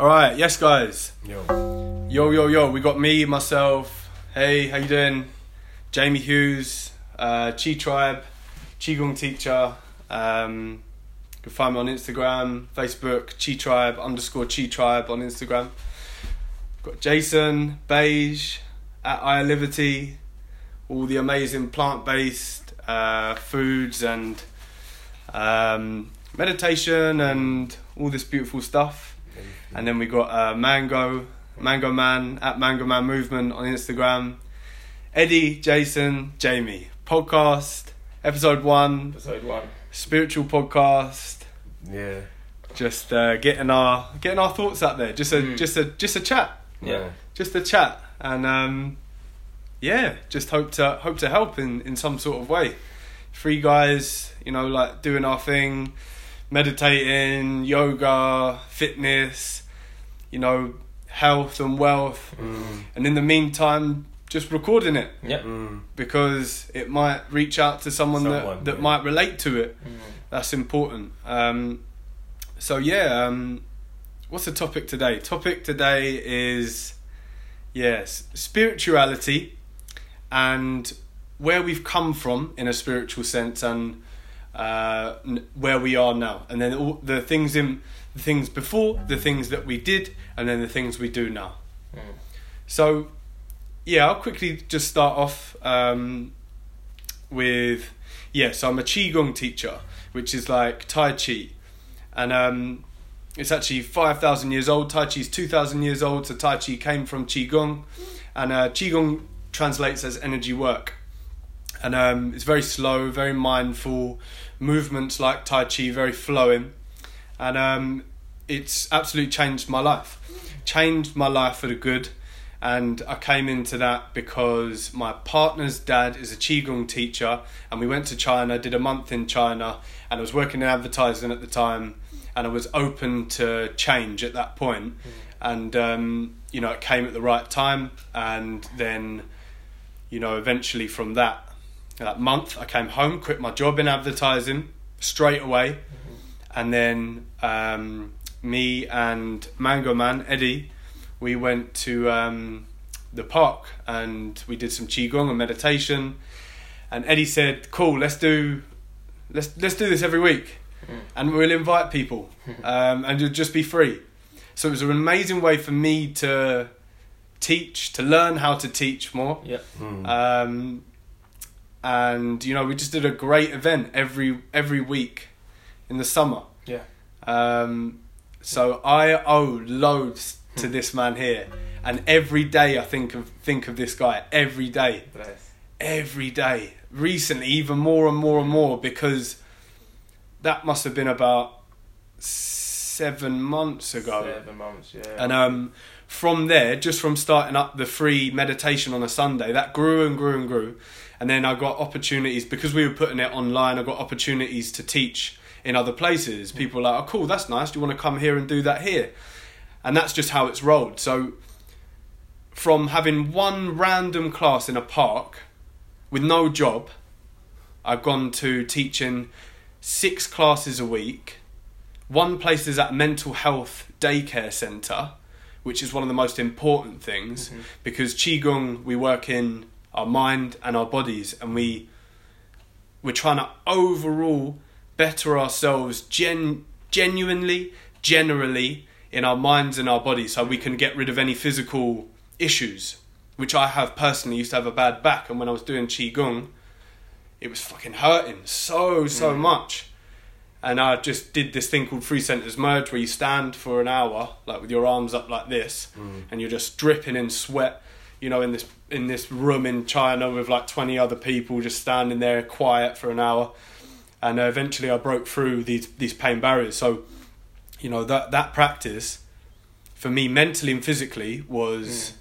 All right, yes, guys. Yo. Yo, yo, yo. We got me, myself. Hey, how you doing? Jamie Hughes, uh, Chi Tribe, Qigong teacher. Um, you can find me on Instagram, Facebook, Chi Tribe underscore Chi Tribe on Instagram. Got Jason Beige at I Liberty. All the amazing plant-based uh, foods and um, meditation and all this beautiful stuff. And then we got uh, Mango, Mango Man at Mango Man Movement on Instagram. Eddie, Jason, Jamie. Podcast, episode one, Episode one. spiritual podcast. Yeah. Just uh, getting our getting our thoughts out there. Just a Mm. just a just a chat. Yeah. Just a chat. And um, yeah, just hope to hope to help in, in some sort of way. Three guys, you know, like doing our thing, meditating, yoga, fitness, you know, health and wealth. Mm. And in the meantime, just recording it Yep. Mm. because it might reach out to someone, Someone, that, that yeah. might relate to it. Mm. That's important. Um, so yeah, um, what's the topic today? Topic today is yes, spirituality and where we've come from in a spiritual sense and uh, where we are now, and then all the things in the things before, the things that we did, and then the things we do now. Mm. So, yeah, I'll quickly just start off um, with yeah. So I'm a qigong teacher, which is like Tai Chi, and um, it's actually five thousand years old. Tai Chi is two thousand years old. So Tai Chi came from qigong, and uh, qigong translates as energy work, and um, it's very slow, very mindful. Movements like Tai Chi, very flowing, and um, it's absolutely changed my life. Changed my life for the good. And I came into that because my partner's dad is a qigong teacher, and we went to China, did a month in China, and I was working in advertising at the time, and I was open to change at that point, and um, you know it came at the right time, and then you know eventually from that that month I came home, quit my job in advertising straight away, and then um, me and Mango Man Eddie we went to um, the park and we did some qigong and meditation. And Eddie said, "Cool, let's do let's let's do this every week, Mm. and we'll invite people, um, and you'll just be free." So it was an amazing way for me to teach, to learn how to teach more. Yep. Mm. Um, and you know, we just did a great event every every week in the summer. Yeah. Um, so I owe loads to this man here, and every day I think of think of this guy. Every day, Bless. every day. Recently, even more and more and more because that must have been about seven months ago. Seven months. Yeah. And um, from there, just from starting up the free meditation on a Sunday, that grew and grew and grew. And then I got opportunities because we were putting it online. I got opportunities to teach in other places. People were like, "Oh, cool, that's nice. Do you want to come here and do that here?" And that's just how it's rolled. So, from having one random class in a park with no job, I've gone to teaching six classes a week. One place is at a mental health daycare centre, which is one of the most important things Mhm. because qigong we work in our mind and our bodies, and we we're trying to overall better ourselves gen, genuinely, generally in our minds and our bodies, so we can get rid of any physical issues. Which I have personally used to have a bad back, and when I was doing qigong, it was fucking hurting so so Mm. much. And I just did this thing called three centers merge, where you stand for an hour, like with your arms up like this, Mm. and you're just dripping in sweat. You know, in this in this room in China with like twenty other people just standing there quiet for an hour, and uh, eventually I broke through these these pain barriers. So, you know that that practice, for me mentally and physically was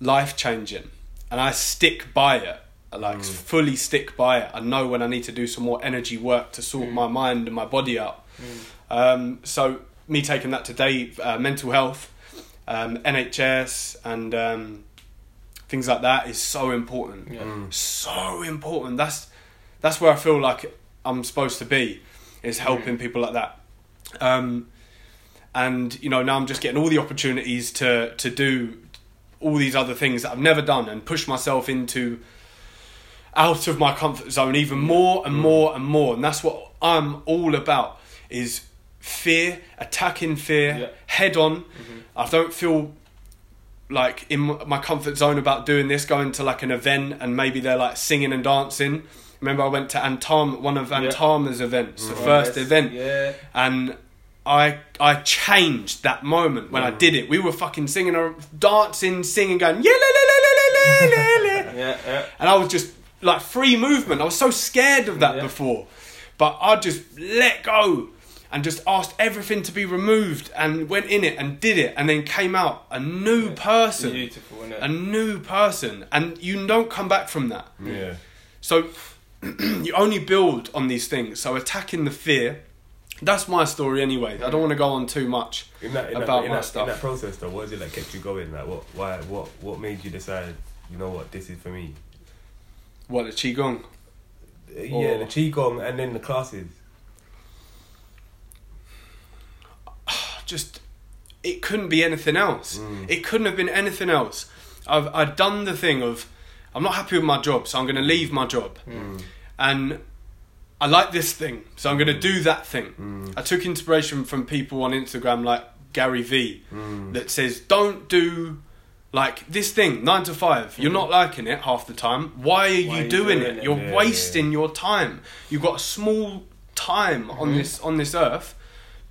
life changing, and I stick by it. I like Mm. fully stick by it. I know when I need to do some more energy work to sort Mm. my mind and my body out. Mm. Um, so me taking that today, uh, mental health, um, NHS, and um, things like that is so important. Yeah. Mm. So important. That's that's where I feel like I'm supposed to be, is helping people like that. Um, and you know now I'm just getting all the opportunities to to do all these other things that I've never done and push myself into out of my comfort zone even more and more and more and that's what I'm all about is fear attacking fear Yeah. head on I don't feel like in my comfort zone about doing this going to like an event and maybe they're like singing and dancing remember I went to Antam one of Yeah. Antama's events the Right, first event Yeah. and I I changed that moment when I Mm. did it. We were fucking singing, or dancing, singing, going yeah, la, la, la, la, la, la, la. Yeah. Yeah. and I was just like free movement. I was so scared of that Yeah. before, but I just let go and just asked everything to be removed and went in it and did it and then came out a new person, Beautiful, isn't it? a new person, and you don't come back from that. Yeah. So you only build on these things. So attacking the fear. That's my story anyway. I don't want to go on too much In that, in about that, in my that, stuff. in that process though, what is it that kept you going? Like what why what what made you decide, you know what, this is for me? What the qigong? Yeah, Or- the Qigong and then the classes. Just it couldn't be anything else. Mm. It couldn't have been anything else. I've I'd done the thing of I'm not happy with my job, so I'm going to leave my job, Mm. and I like this thing, so I'm going to do that thing. Mm. I took inspiration from people on Instagram like Gary V Mm. that says don't do like this thing nine to five. You're not liking it half the time. Why are you, Why are you doing, doing it? it? You're Yeah, yeah, wasting your time. You've got a small time on this on this earth.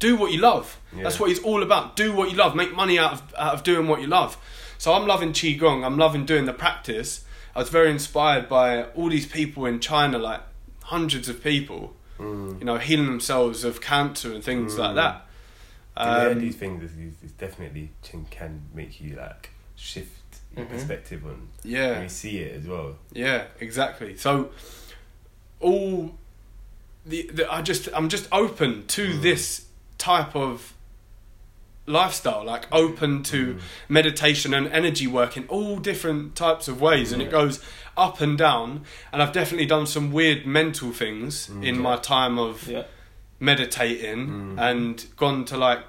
Do what you love. That's what it's all about. Do what you love. Make money out of out of doing what you love. So I'm loving qigong. I'm loving doing the practice. I was very inspired by all these people in China, like hundreds of people, Mm. you know, healing themselves of cancer and things like Mm. that. yeah, Um, these things is, is, definitely can, can make you like shift your Mhm. perspective on yeah. when you see it as well. Yeah, exactly. So all the, the I just I'm just open to Mm. this type of lifestyle, like open to Mm. meditation and energy work in all different types of ways, and it goes up and down. And I've definitely done some weird mental things Mm. in my time of yeah. meditating Mm. and gone to like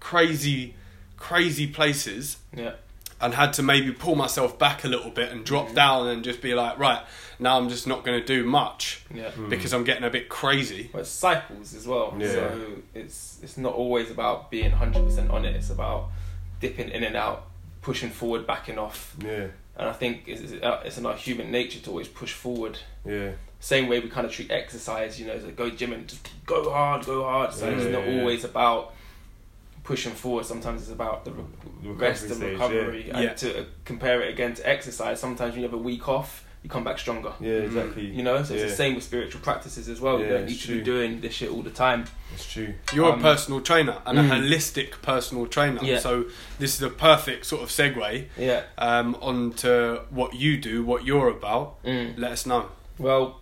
crazy, crazy places Yeah. And had to maybe pull myself back a little bit and drop Mhm. down and just be like, right, now I'm just not going to do much Yeah. Mm. because I'm getting a bit crazy. But it's cycles as well. Yeah. So it's it's not always about being hundred percent on it. It's about dipping in and out, pushing forward, backing off. Yeah, And I think it's, it's uh, in our human nature to always push forward. yeah, Same way we kind of treat exercise. You know, it's like go gym and just go hard, go hard. So it's not yeah. always about pushing forward. Sometimes it's about the, re- The rest and stage, recovery. yeah. And Yeah. to uh, compare it again to exercise, sometimes when you have a week off, you come back stronger. Yeah, exactly. You know, so it's Yeah. the same with spiritual practices as well. Yeah, you don't it's need to be doing this shit all the time. It's true. You're Um, a personal trainer and a mm. holistic personal trainer. Yeah. So this is a perfect sort of segue Yeah. um, onto what you do, what you're about. Mm. Let us know. Well,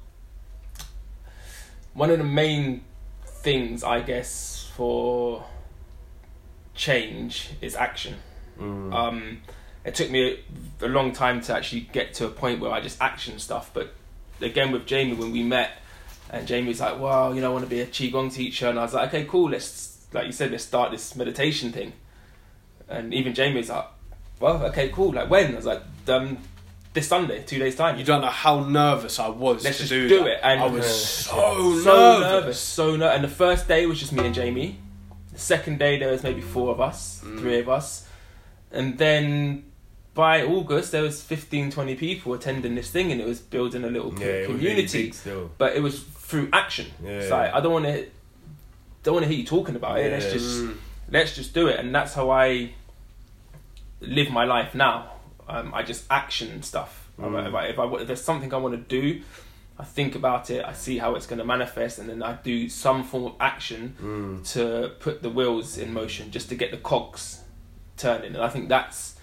one of the main things, I guess, for change is action. Mm. Um, it took me a, a long time to actually get to a point where I just action stuff. But again, with Jamie, when we met, and Jamie was like, "Wow, you know, I want to be a qigong teacher," and I was like, "Okay, cool. Let's, like you said, let's start this meditation thing." And even Jamie was like, "Well, okay, cool. Like when?" I was like, um, "This Sunday, two days time." You don't know how nervous I was Let's to just do, do that. it, and- I was Yeah. so, so nervous. nervous, so nervous. And the first day was just me and Jamie. The second day there was maybe four of us, Mm. three of us, and then by August there was 15, 20 people attending this thing, and it was building a little yeah, it really community. but it was through action. Yeah. It's like I don't want to, don't want to hear you talking about it. Let's just Mm. let's just do it, and that's how I live my life now. Um, I just action stuff. Mm. If, I, if, I, if there's something I want to do, I think about it. I see how it's going to manifest, and then I do some form of action Mm. to put the wheels in motion, just to get the cogs turning. And I think that's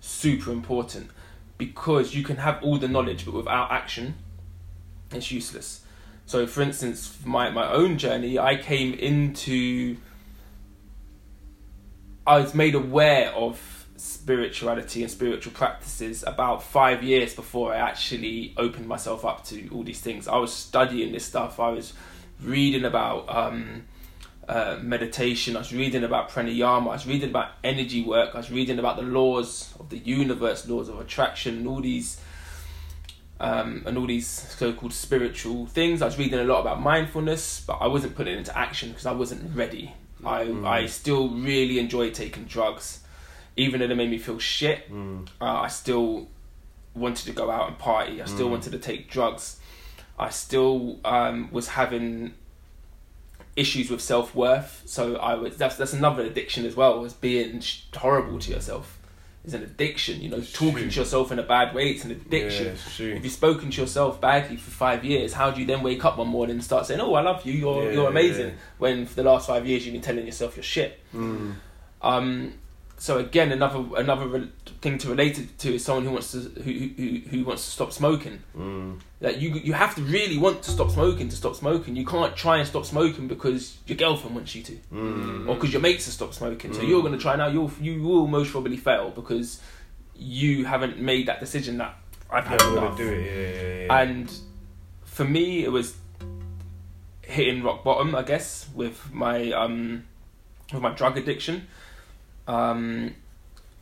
super important because you can have all the knowledge, but without action, it's useless. So, for instance, my my own journey, I came into. I was made aware of spirituality and spiritual practices about five years before I actually opened myself up to all these things. I was studying this stuff. I was reading about um, uh, meditation. I was reading about pranayama. I was reading about energy work. I was reading about the laws of the universe, laws of attraction, and all these um, and all these so-called spiritual things. I was reading a lot about mindfulness, but I wasn't putting it into action because I wasn't ready. I I still really enjoyed taking drugs, even though they made me feel shit. Mm. Uh, I still wanted to go out and party. I still Mm. wanted to take drugs. I still um, was having issues with self worth. So I was that's that's another addiction as well. Was being horrible to yourself is an addiction. You know, talking True. to yourself in a bad way. It's an addiction. Yeah, it's. If you've spoken to yourself badly for five years, how do you then wake up one morning and start saying, "Oh, I love you. You're Yeah, you're amazing," yeah. when for the last five years you've been telling yourself you're shit. Mm. Um, so again, another another thing to relate it to is someone who wants to who, who, who wants to stop smoking. Mm. That you you have to really want to stop smoking to stop smoking. You can't try and stop smoking because your girlfriend wants you to, Mm. or because your mates have stopped smoking. So Mm. you're going to try now. You'll you will most probably fail because you haven't made that decision that I've had enough. to do it. Yeah, yeah, yeah. And for me, it was hitting rock bottom, I guess, with my um, with my drug addiction. Um,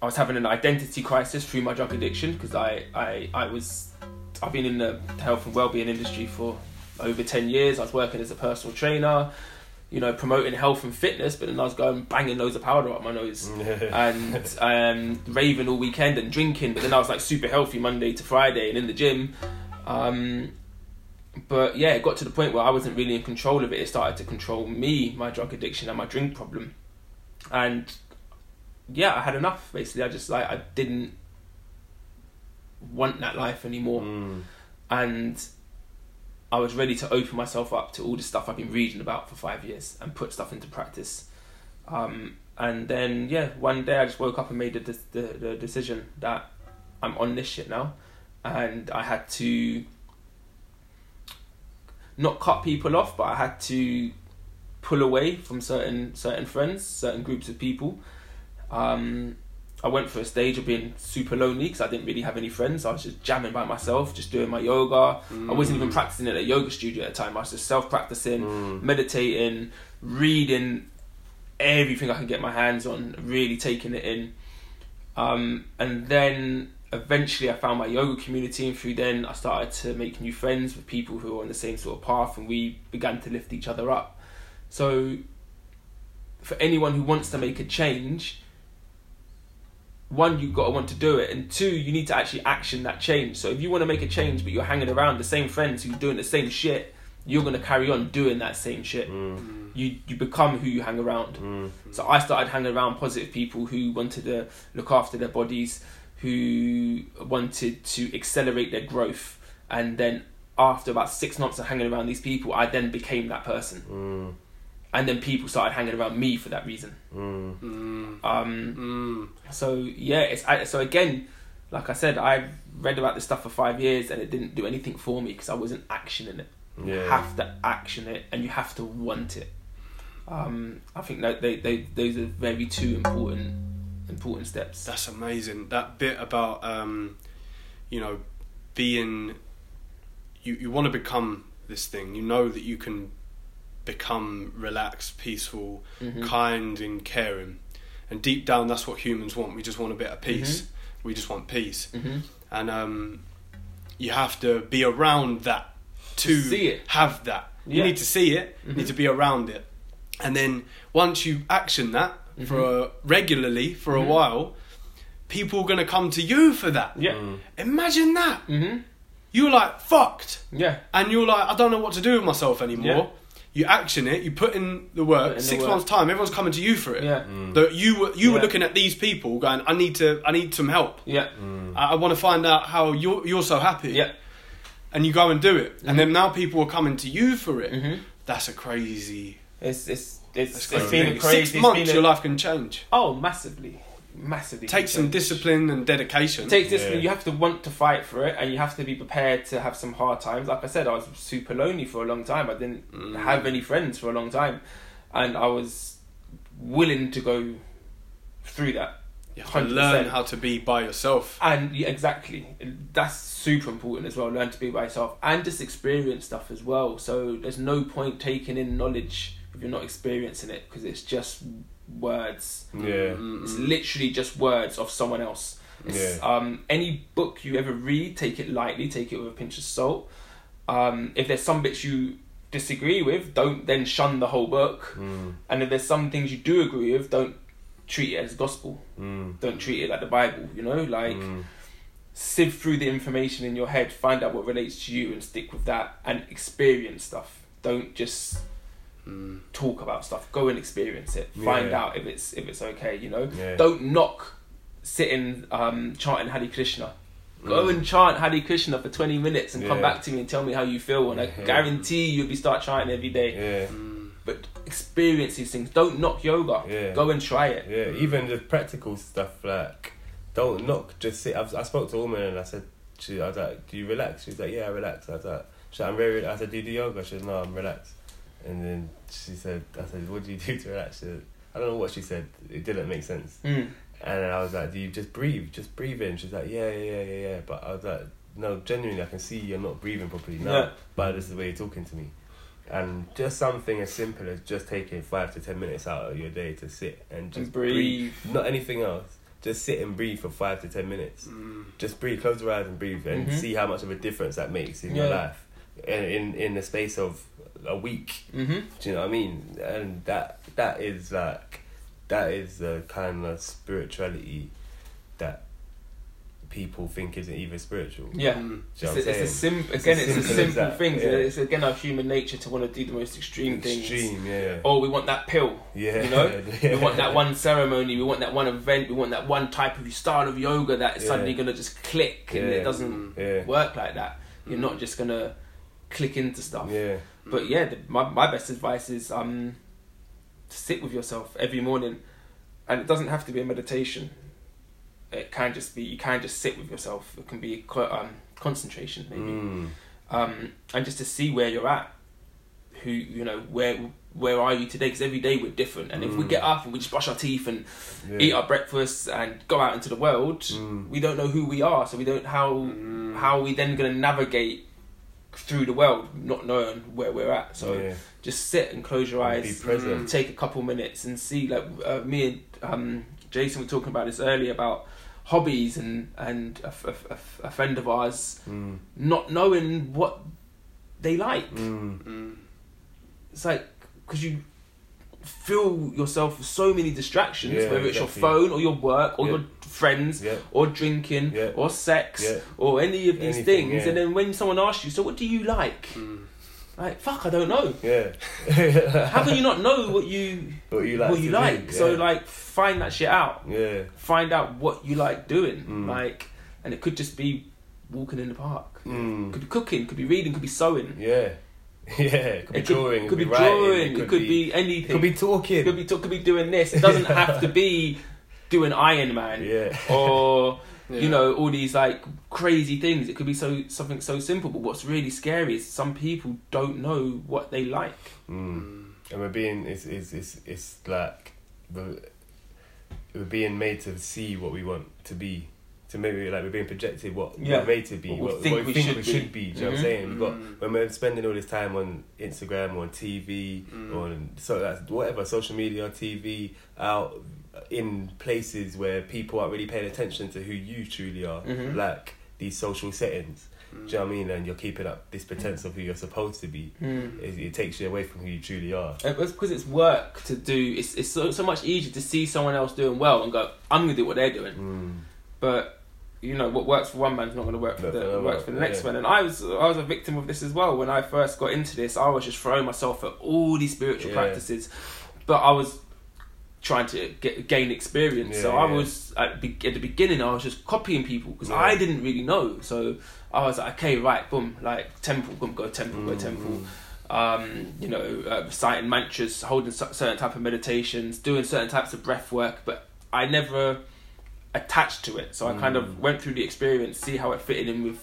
I was having an identity crisis through my drug addiction because I, I I was I've been in the health and well-being industry for over 10 years. I was working as a personal trainer, you know, promoting health and fitness, but then I was going banging loads of powder up my nose and um, raving all weekend and drinking. But then I was like super healthy Monday to Friday and in the gym. Um, but yeah, it got to the point where I wasn't really in control of it. It started to control me, my drug addiction, and my drink problem. And yeah, I had enough. Basically, I just like I didn't want that life anymore, Mm. and I was ready to open myself up to all the stuff I've been reading about for five years and put stuff into practice. Um, and then yeah, one day I just woke up and made the, the the decision that I'm on this shit now, and I had to not cut people off, but I had to pull away from certain certain friends, certain groups of people. Um, I went through a stage of being super lonely because I didn't really have any friends. I was just jamming by myself, just doing my yoga. I wasn't even practicing at a yoga studio at the time. I was just self practicing, Mm. meditating, reading everything I could get my hands on, really taking it in. Um, and then eventually I found my yoga community, and through then I started to make new friends with people who were on the same sort of path, and we began to lift each other up. So, for anyone who wants to make a change, one, you've got to want to do it, and two, you need to actually action that change. So, if you want to make a change, but you're hanging around the same friends who's doing the same shit, you're going to carry on doing that same shit. Mm. You you become who you hang around. Mm. So I started hanging around positive people who wanted to look after their bodies, who wanted to accelerate their growth, and then after about six months of hanging around these people, I then became that person, Mm. And then people started hanging around me for that reason. Mm. Mm. Um, Mm. so yeah, it's I, so again, like I said, I read about this stuff for five years, and it didn't do anything for me because I wasn't actioning it. You have to action it, and you have to want it. Um, I think that they, they those are very two important important steps. That's amazing. That bit about um, you know, being you you want to become this thing. You know that you can become relaxed, peaceful, Mhm. kind, and caring. And deep down, that's what humans want. We just want a bit of peace. Mm-hmm. We just want peace, Mhm. and um, you have to be around that to, see it. have that. You need to see it. You need to be around it, and then once you action that for regularly for a while, people are gonna come to you for that. Yeah. Mm. Imagine that. Mhm. You're like fucked, Yeah. and you're like, I don't know what to do with myself anymore. Yeah. You action it. You put in the work. Put in the Six work. months time, everyone's coming to you for it. Yeah. Mm. That you were you were looking at these people, going, I need to, I need some help. Yeah. Mm. I, I want to find out how you're you're so happy. Yeah. And you go and do it, Mhm. and then now people are coming to you for it. Mhm. That's a crazy. It's it's it's, That's it's crazy. been crazy. Six It's months, been a- your life can change. Oh, massively, massively. Take some discipline and dedication. It takes discipline. Yeah. You have to want to fight for it, and you have to be prepared to have some hard times. Like I said, I was super lonely for a long time. I didn't Mm. have any friends for a long time, and I was willing to go through that. you have to 100%. learn how to be by yourself. And yeah, exactly, that's super important as well. Learn to be by yourself and just experience stuff as well. So there's no point taking in knowledge if you're not experiencing it because it's just words. Yeah. Mm, It's literally just words of someone else. It's, Um, any book you ever read, take it lightly, take it with a pinch of salt. Um, if there's some bits you disagree with, don't then shun the whole book. Mm, And if there's some things you do agree with, don't treat it as gospel. mm, Don't treat it like the Bible. You know, like mm, sift through the information in your head, find out what relates to you, and stick with that, and experience stuff. Don't just Mm. talk about stuff. Go and experience it. Find Yeah. out if it's if it's okay. You know, yeah. don't knock sitting um, chanting Hare Krishna. Go Mm. and chant Hare Krishna for twenty minutes and come back to me and tell me how you feel. And I guarantee you'll be start chanting every day. Yeah. Mm. But experience these things. Don't knock yoga. Yeah. Go and try it. Yeah, even the practical stuff like don't knock, just sit. I've, I spoke to a woman and I said, she, I was like, "Do you relax?" She's like, "Yeah, I relax." I was like, she, "I'm very." I said, "Do you do yoga?" She said, "No, I'm relaxed." And then she said, "I said, what do you do to relax?" She said, I don't know what she said. It didn't make sense. Mm. And I was like, "Do you just breathe? Just breathe in?" She's like, "Yeah, yeah, yeah, yeah, yeah." But I was like, "No, genuinely, I can see you're not breathing properly now." Yeah. But this is the way you're talking to me. And just something as simple as just taking five to ten minutes out of your day to sit and just And breathe. not anything else. Just sit and breathe for five to ten minutes. Mm. Just breathe, close your eyes and breathe, and Mhm. see how much of a difference that makes in Yeah. your life. In in the space of a week, Mm-hmm. do you know what I mean? And that that is like that is the kind of spirituality that people think isn't even spiritual. Yeah. Mm. Do It's, what a, I'm it's a saying? sim- It's again, as it's a simple as simple that, thing. yeah. It's again our human nature to want to do the most extreme, things. Extreme, yeah. Oh, we want that pill. Yeah. You know, yeah. we want that one ceremony. We want that one event. We want that one type of style of yoga that is Yeah. suddenly gonna just click, and Yeah. it doesn't Yeah. work like that. You're not just gonna click into stuff. Yeah. But yeah, the, my my best advice is um, sit with yourself every morning, and it doesn't have to be a meditation. It can just be you can just sit with yourself. It can be um, concentration maybe, Mm. um, and just to see where you're at. Who you know where where are you today? Because every day we're different, and if we Mm. get up and we just brush our teeth and Yeah. eat our breakfast and go out into the world, Mm. we don't know who we are. So we don't how Mm. how are we then going to navigate through the world, not knowing where we're at. So yeah. just sit and close your eyes, Be present. take a couple minutes and see. Like uh, me and um, Jason were talking about this earlier about hobbies and and a, f- a f- a friend of ours Mm. not knowing what they like. Mm. Mm. It's like because you fill yourself with so many distractions, Yeah, whether it's your phone or your work or Yeah. your friends Yeah. or drinking or sex or any of these Anything, things, and then when someone asks you, "So what do you like?" Mm. Like, fuck, I don't know. Yeah. How can you not know what you what you like? what you like? So like, find that shit out. Yeah. Find out what you like doing. Mm. Like, and it could just be walking in the park. Mm. Could be cooking. Could be reading. Could be sewing. Yeah. Yeah. It could be It drawing. Could, be writing, drawing. It could, be, anything. Could be talking. Could be could be doing this. It doesn't have to be doing Ironman Yeah. or Yeah. you know all these like crazy things. It could be so something so simple. But what's really scary is some people don't know what they like. Mm. Mm. And we're being it's it's it's, it's like we're, we're being made to see what we want to be. To maybe like we're being projected what Yeah. we're made to be, What what, we think what we we think should we be. should be. Do you know what I'm Mhm. saying? We've got Mm. when we're spending all this time on Instagram or on TV Mm. or on, so that's whatever social media, TV, out in places where people aren't really paying attention to who you truly are, Mhm. like these social settings. Mm. Do you know what I mean? And you're keeping up this pretense of who you're supposed to be. Mm. It, it takes you away from who you truly are. It was because it's work to do. It's it's so, so much easier to see someone else doing well and go, I'm gonna do what they're doing. Mm. But you know what works for one man's not going to work for the works for the next yeah. man. And I was I was a victim of this as well. When I first got into this, I was just throwing myself at all these spiritual Yeah. practices, but I was trying to get gain experience. so I yeah. was at, be- at the beginning, I was just copying people because Yeah. I didn't really know. So I was like, okay, right, boom, like temple, boom, go temple, go Mm, temple mm. um, you know, uh, reciting mantras, holding certain type of meditations, doing certain types of breath work, but I never attached to it. So I kind of Mm. went through the experience, see how it fitted in with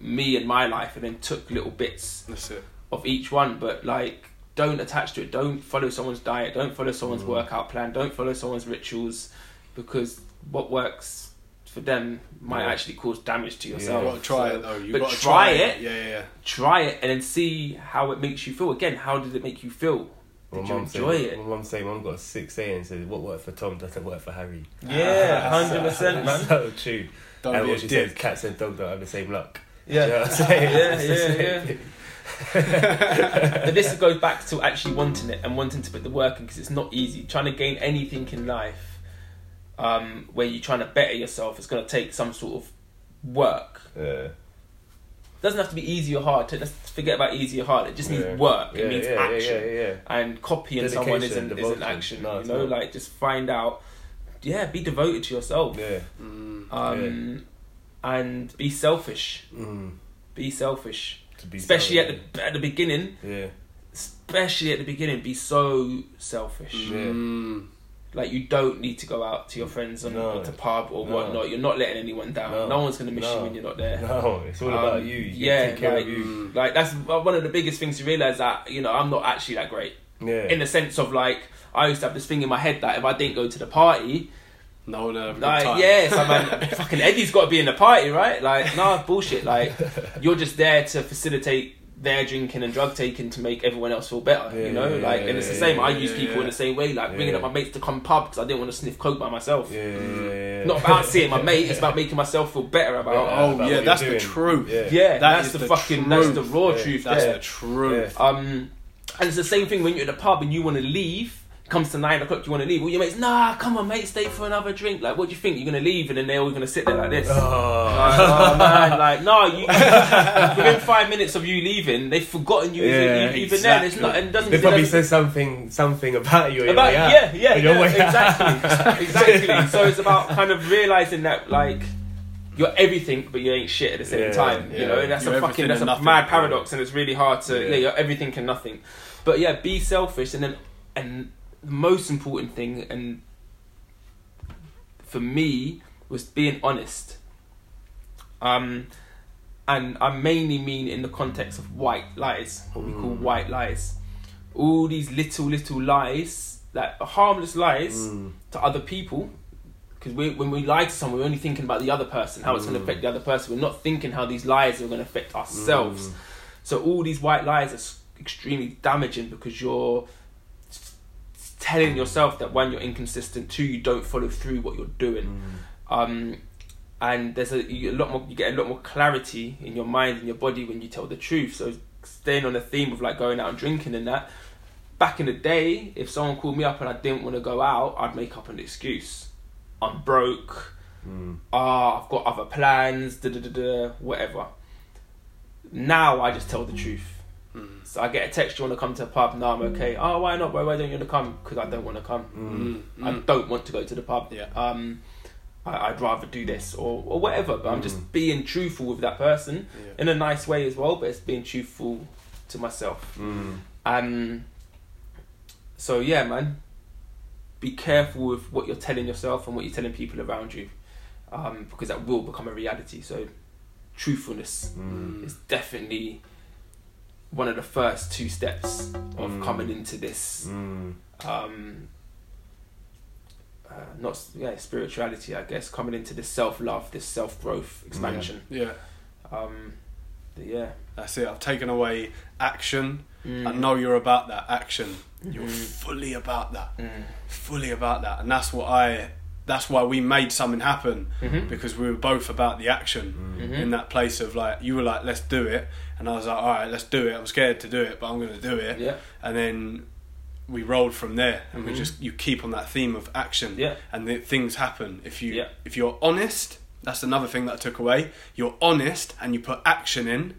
me and my life, and then took little bits of each one. But like, don't attach to it. Don't follow someone's diet. Don't follow someone's Mm. workout plan. Don't follow someone's rituals, because what works for them might Yeah. actually cause damage to Yeah. yourself. You got to try So- it though. You but try try it. Yeah, yeah, yeah. try it and then see how it makes you feel. Again, how did it make you feel? My Did you mum enjoy said, it? My mum say mum got a six A and said what worked for Tom doesn't work for Harry. Yeah, hundred percent, man. so true. Don't and what she says, dick. cats and dogs don't have the same luck. Yeah, Do you know I'm saying? Yeah, yeah, yeah. but this goes back to actually wanting it and wanting to put the work in because it's not easy. Trying to gain anything in life, um, where you're trying to better yourself, it's going to take some sort of work. Yeah. Doesn't have to be easy or hard. Let's forget about easy or hard. It just needs Yeah. work. Yeah, it needs yeah, action. Yeah, yeah, yeah. And copying someone isn't isn't action. No, you know, not. like just find out. Yeah, be devoted to yourself. Yeah. Mm. Um, and be selfish. Mm. Be selfish, To be especially at the at the beginning. Yeah. Especially at the beginning, be so selfish. Yeah. Mm. Like you don't need to go out to your friends on No. to pub or No. whatnot. You're not letting anyone down. No, No. one's gonna miss you when you're not there. No, it's all Um, about you. you yeah, take care like- of you. Like that's one of the biggest things to realize that you know I'm not actually that great. Yeah. In the sense of like I used to have this thing in my head that if I didn't go to the party, No no, had like time. yeah, so man, fucking Eddie's got to be in the party, right? Like no bullshit. Like you're just there to facilitate their drinking and drug taking to make everyone else feel better. Yeah, you know, yeah, like yeah, and it's the yeah, same. I use yeah, people yeah. in the same way, like bringing up my mates to come pub because I didn't want to sniff coke by myself. Yeah, yeah, yeah, yeah. Not about seeing my mate, it's about making myself feel better about. Yeah, Oh, about yeah, that's you're the truth. Yeah. Yeah, That that's the, the fucking that's the raw Yeah, truth. That's there. the truth. Um, and it's the same thing when you're at the pub and you want to leave. Comes to nine o'clock, do you want to leave. All your mates, nah, come on, mate, stay for another drink. Like, what do you think? You're gonna leave, and then they're all gonna sit there like this. Oh. Like, Oh. oh man, like no, you, within five minutes of you leaving, they've forgotten you Yeah, even, even then. It's exactly. not, and it doesn't. They probably doesn't- something something about you. about way yeah, yeah, yeah, exactly, exactly. So it's about kind of realizing that like you're everything, but you ain't shit at the same Yeah, time. You know, and that's You're a fucking that's a nothing. mad paradox, and it's really hard to Yeah. yeah. you're everything and nothing. But yeah, be selfish, and then and the most important thing, and for me was being honest. Um, and I mainly mean in the context of white lies, what we call Mm. white lies. All these little, little lies, that harmless lies Mm. to other people. Because we, when we lie to someone, we're only thinking about the other person, how it's going to Mm. affect the other person. We're not thinking how these lies are going to affect ourselves. Mm. So all these white lies are extremely damaging because you're telling yourself that one, you're inconsistent, two, you don't follow through what you're doing. Mm. um, and there's a, you, get a lot more you get a lot more clarity in your mind and your body when you tell the truth. So staying on the theme of like going out and drinking and that back in the day if someone called me up and i didn't want to go out i'd make up an excuse. I'm broke. Mm. ah i've got other plans da da da da whatever. Now i just tell the truth Mm. so i get a text you want to come to a pub no i'm okay oh why not why, why don't you want to come because i don't want to come Mm. Mm. I Mm. don't want to go to the pub. Yeah. Um, I, I'd rather do this or, or whatever. But I'm just Mm. being truthful with that person Yeah. in a nice way as well. But it's being truthful to myself. Mm. Um. So yeah, man. Be careful with what you're telling yourself and what you're telling people around you, um, because that will become a reality. So, truthfulness Mm. is definitely one of the first two steps of Mm. coming into this Mm. um uh, not yeah spirituality i guess coming into this self-love this self-growth expansion Yeah, um but yeah that's it. I've taken away action. I Mm. know you're about that action. You're Mhm. fully about that. Mm. Fully about that. And that's what I. That's why we made something happen Mhm. because we were both about the action Mm. Mhm. in that place of like you were like let's do it and I was like all right let's do it I'm scared to do it but I'm gonna do it yeah and then we rolled from there and we Mhm. just you keep on that theme of action Yeah. and the, things happen if you Yeah. if you're honest that's another thing that I took away you're honest and you put action in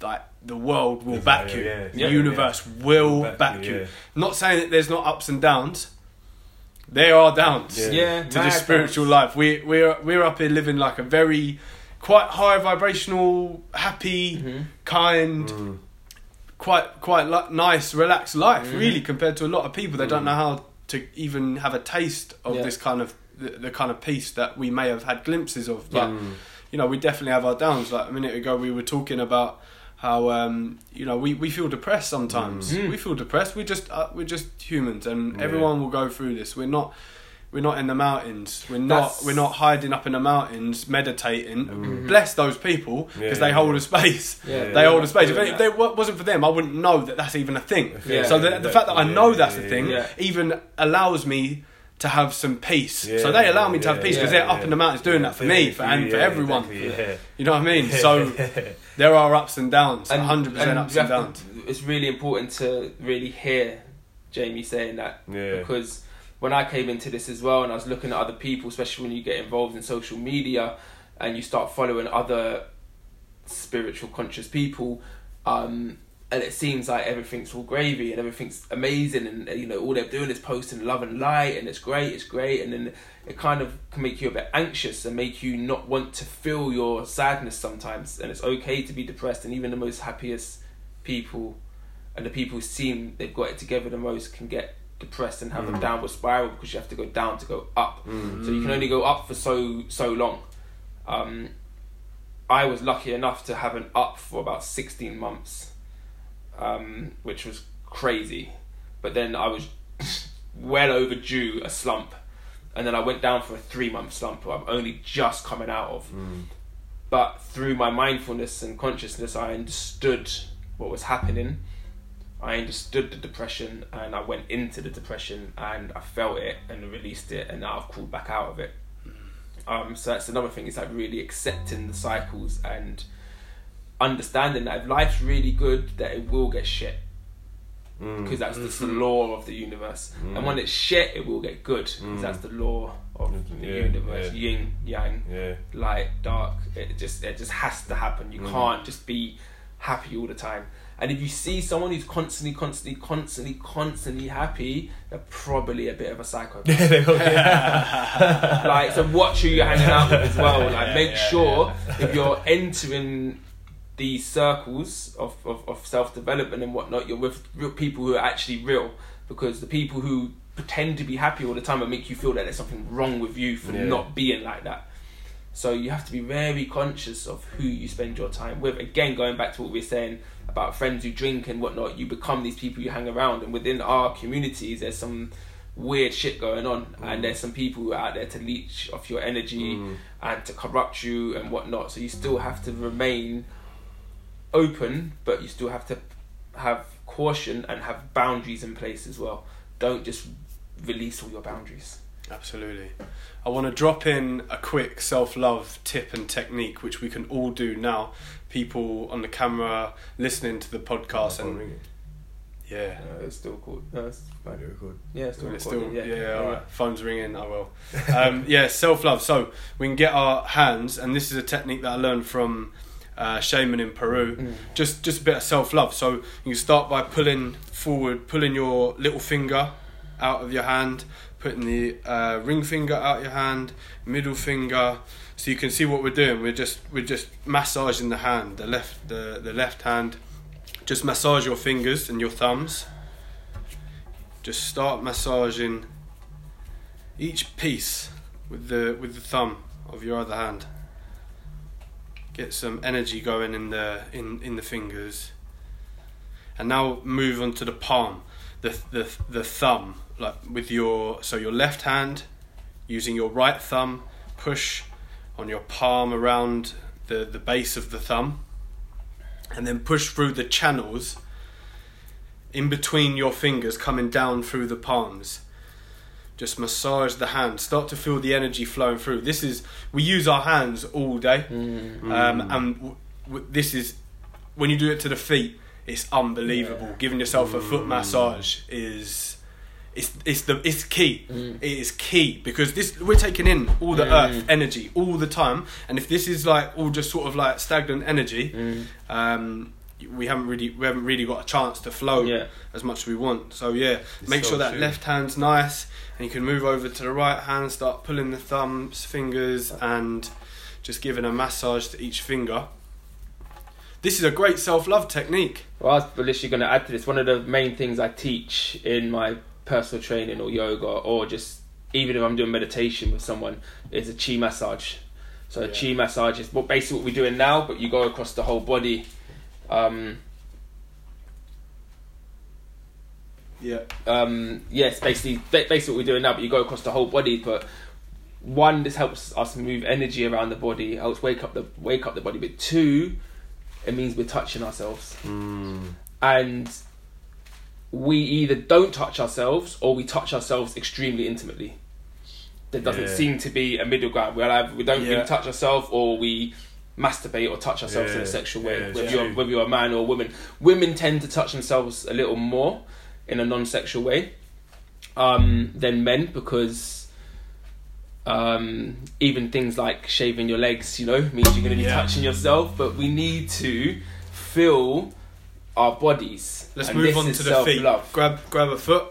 like the world will Yeah, back yeah, you yeah. the Yeah. universe will Back back, you, you not saying that there's not ups and downs there are downs Yeah. yeah to the spiritual times. life. We we're we're up here living like a very quite high vibrational, happy, Mhm. kind, Mm. quite quite li- nice, relaxed life. Mhm. Really, compared to a lot of people, they don't Mm. know how to even have a taste of Yeah. this kind of the, the kind of peace that we may have had glimpses of. But Mm. you know, we definitely have our downs. Like a minute ago, we were talking about how um, you know we, we feel depressed sometimes. Mm. We feel depressed. We just uh, we're just humans, and Yeah. everyone will go through this. We're not we're not in the mountains. We're not That's- we're not hiding up in the mountains meditating. Mm. Bless those people because Yeah, they hold yeah. a space. Yeah. They hold a space. If, it, if it wasn't for them, I wouldn't know that that's even a thing. Yeah. so the, the fact that I know that's a thing yeah. even allows me to have some peace. Yeah, so they allow me to have peace because yeah, they're up in the mountains doing that for me for, and for yeah, everyone. exactly, yeah. You know what I mean? So there are ups and downs, hundred percent ups and downs. to- it's really important to really hear Jamie saying that because when I came into this as well, and I was looking at other people, especially when you get involved in social media and you start following other spiritual conscious people, um, and it seems like everything's all gravy and everything's amazing, and you know all they're doing is posting love and light, and it's great, it's great, and then it kind of can make you a bit anxious and make you not want to feel your sadness sometimes, and it's okay to be depressed, and even the most happiest people and the people who seem they've got it together the most can get depressed and have a Mm. downward spiral because you have to go down to go up. Mm. So you can only go up for so so long. Um, I was lucky enough to have an up for about sixteen months, um, which was crazy. But then I was well overdue a slump, and then I went down for a three month slump. I'm only just coming out of. Mm. But through my mindfulness and consciousness, I understood what was happening. I understood the depression and I went into the depression and I felt it and released it and now I've crawled back out of it. Um, so that's another thing, is like really accepting the cycles and understanding that if life's really good, that it will get shit Mm. because that's just the Mhm. law of the universe. Mm. And when it's shit, it will get good because Mm. that's the law of the Yeah, universe. yeah. Yin, yang, Yeah. light, dark. It just it just has to happen. You Mm. can't just be happy all the time. And if you see someone who's constantly, constantly, constantly, constantly happy, they're probably a bit of a psychopath. like, so watch who you're hanging out with as well. Like, make yeah, sure if you're entering these circles of, of, of self development and whatnot, you're with real people who are actually real. Because the people who pretend to be happy all the time and make you feel that there's something wrong with you for Yeah. not being like that. So you have to be very conscious of who you spend your time with. Again, going back to what we were saying about friends who drink and whatnot, you become these people you hang around. And within our communities, there's some weird shit going on, and there's some people who are out there to leech off your energy Mm. and to corrupt you and whatnot. So you still have to remain open, but you still have to have caution and have boundaries in place as well. Don't just release all your boundaries. Absolutely. I want to drop in a quick self love tip and technique, which we can all do now. People on the camera listening to the podcast, Phone and ringing. yeah, it's still cool. No, it's fine. Might record. Yeah, it's still It's recording. still, yeah, yeah, all right. Phone's ringing. I will. Um, yeah, self love. So we can get our hands, and this is a technique that I learned from uh, shaman in Peru. Mm. Just, just a bit of self love. So you start by pulling forward, pulling your little finger out of your hand, putting the uh, ring finger out your hand, middle finger. So you can see what we're doing. We're just, we're just massaging the hand, the left, the the left hand. Just massage your fingers and your thumbs just start massaging each piece with the with the thumb of your other hand. Get some energy going in the in, in the fingers. And now move on to the palm, the the the thumb, like with your so your left hand, using your right thumb, push on your palm around the, the base of the thumb, and then push through the channels in between your fingers coming down through the palms. Just massage the hand. Start to feel the energy flowing through. This is we use our hands all day, Mm. um, and w- w- this is when you do it to the feet. It's unbelievable. Giving yourself a foot massage is it's it's the it's key. Mm. It is key because this we're taking in all the Mm. earth energy all the time, and if this is like all just sort of like stagnant energy, Mm. um, we haven't really we haven't really got a chance to flow Yeah. as much as we want. So yeah, It's make so sure that true. left hand's nice, and you can move over to the right hand, start pulling the thumbs, fingers, and just giving a massage to each finger. This is a great self love technique. Well, I was literally going to add to this. One of the main things I teach in my personal training or yoga, or just even if I'm doing meditation with someone, is a chi massage. So a chi massage is what basically what we're doing now, but you go across the whole body. Um, Yeah. um, yes, basically, basically what we're doing now. But you go across the whole body. But one, this helps us move energy around the body, helps wake up the wake up the body. But two, it means we're touching ourselves, Mm. and we either don't touch ourselves or we touch ourselves extremely intimately. There doesn't Yeah. seem to be a middle ground. We're either, we don't Yeah. really touch ourselves or we masturbate or touch ourselves in a sexual way. Yeah, whether, you're, whether you're a man or a woman, women tend to touch themselves a little more in a non-sexual way um, than men because um, even things like shaving your legs, you know, means you're going to be Yeah. touching yourself. But we need to feel our bodies. Let's and move this on is to the feet. self-love. Grab grab a foot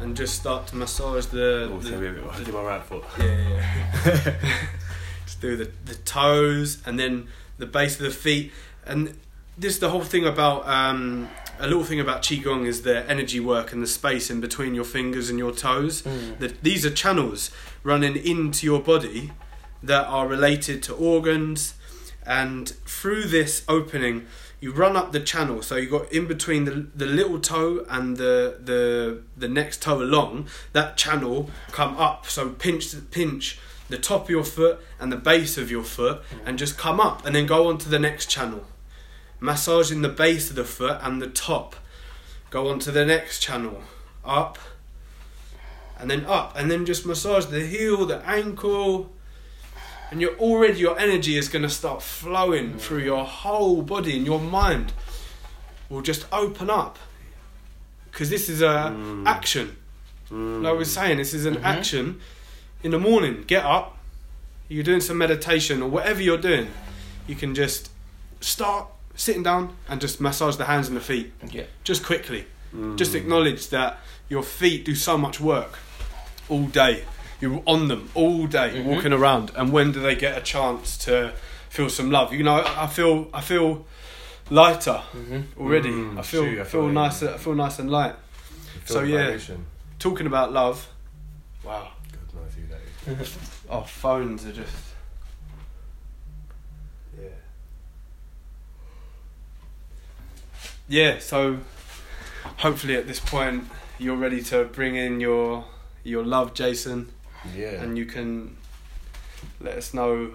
and just start to massage the. Oh, it's the- gonna be a bit. I'll do my right foot. yeah, yeah, yeah. just do the the toes and then the base of the feet and this the whole thing about um, a little thing about qigong is the energy work and the space in between your fingers and your toes. Mm. That these are channels running into your body that are related to organs, and through this opening, you run up the channel. So you got in between the the little toe and the the the next toe along. That channel come up. So pinch pinch the top of your foot and the base of your foot, and just come up, and then go on to the next channel. Massaging the base of the foot and the top. Go on to the next channel. Up and then up and then just massage the heel, the ankle, and you're already your energy is going to start flowing through your whole body and your mind will just open up because this is a Mm. action. Mm. Like I was saying, this is an Mhm. action. In the morning, get up. You're doing some meditation or whatever you're doing. You can just start sitting down and just massage the hands and the feet Yeah. just quickly. Mm. Just acknowledge that your feet do so much work all day. You're on them all day, Mhm. walking around. And when do they get a chance to feel some love? You know, I feel I feel lighter hmm already. Mm, I feel true, I I feel feel nice. I feel nice and light. Feel so, yeah. vibration. Talking about love. Wow, God knows who that is. our phones are just. Yeah. Yeah. So, hopefully, at this point, you're ready to bring in your your love, Jason. Yeah. and you can let us know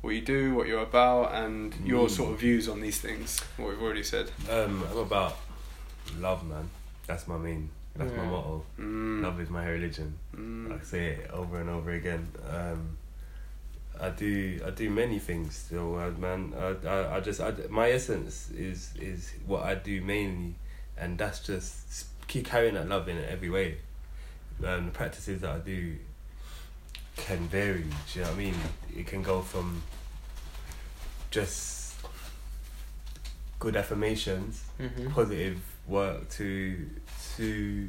what you do, what you're about, and your Mm. sort of views on these things. What we've already said. Um, I'm about love, man. That's my main. That's my motto. Mm. Love is my religion. Mm. I say it over and over again. Um, I do I do many things still, uh, man. I, I, I just I, my essence is is what I do mainly, and that's just keep carrying that love in every way. Um, the practices that I do can vary. Do you know what I mean? It can go from just good affirmations hmm positive work to to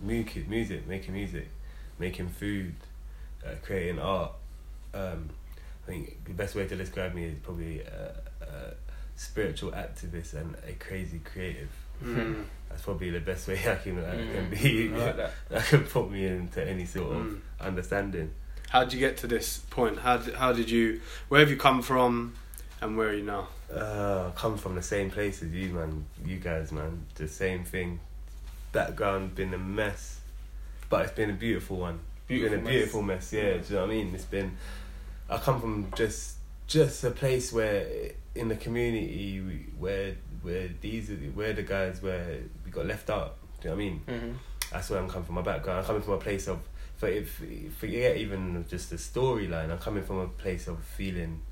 music, music, making music, making food, uh, creating art. Um, I think the best way to describe me is probably a, a spiritual activist and a crazy creative. Mm. That's probably the best way I can, I can Mm, be. I like that. that can put me into any sort of Mm. understanding. How did you get to this point? How did, how did you? Where have you come from, and where are you now? Uh, I come from the same place as you, man. You guys, man. The same thing. Background been a mess, but it's been a beautiful one. Beautiful been a mess. beautiful mess. Yeah, do you know what I mean? It's been. I come from just just a place where in the community we, where where these are the- where the guys where we got left out. Do you know what I mean? hmm That's where I'm coming from. My background. I'm coming from a place of, for if forget even just the storyline. I'm coming from a place of feeling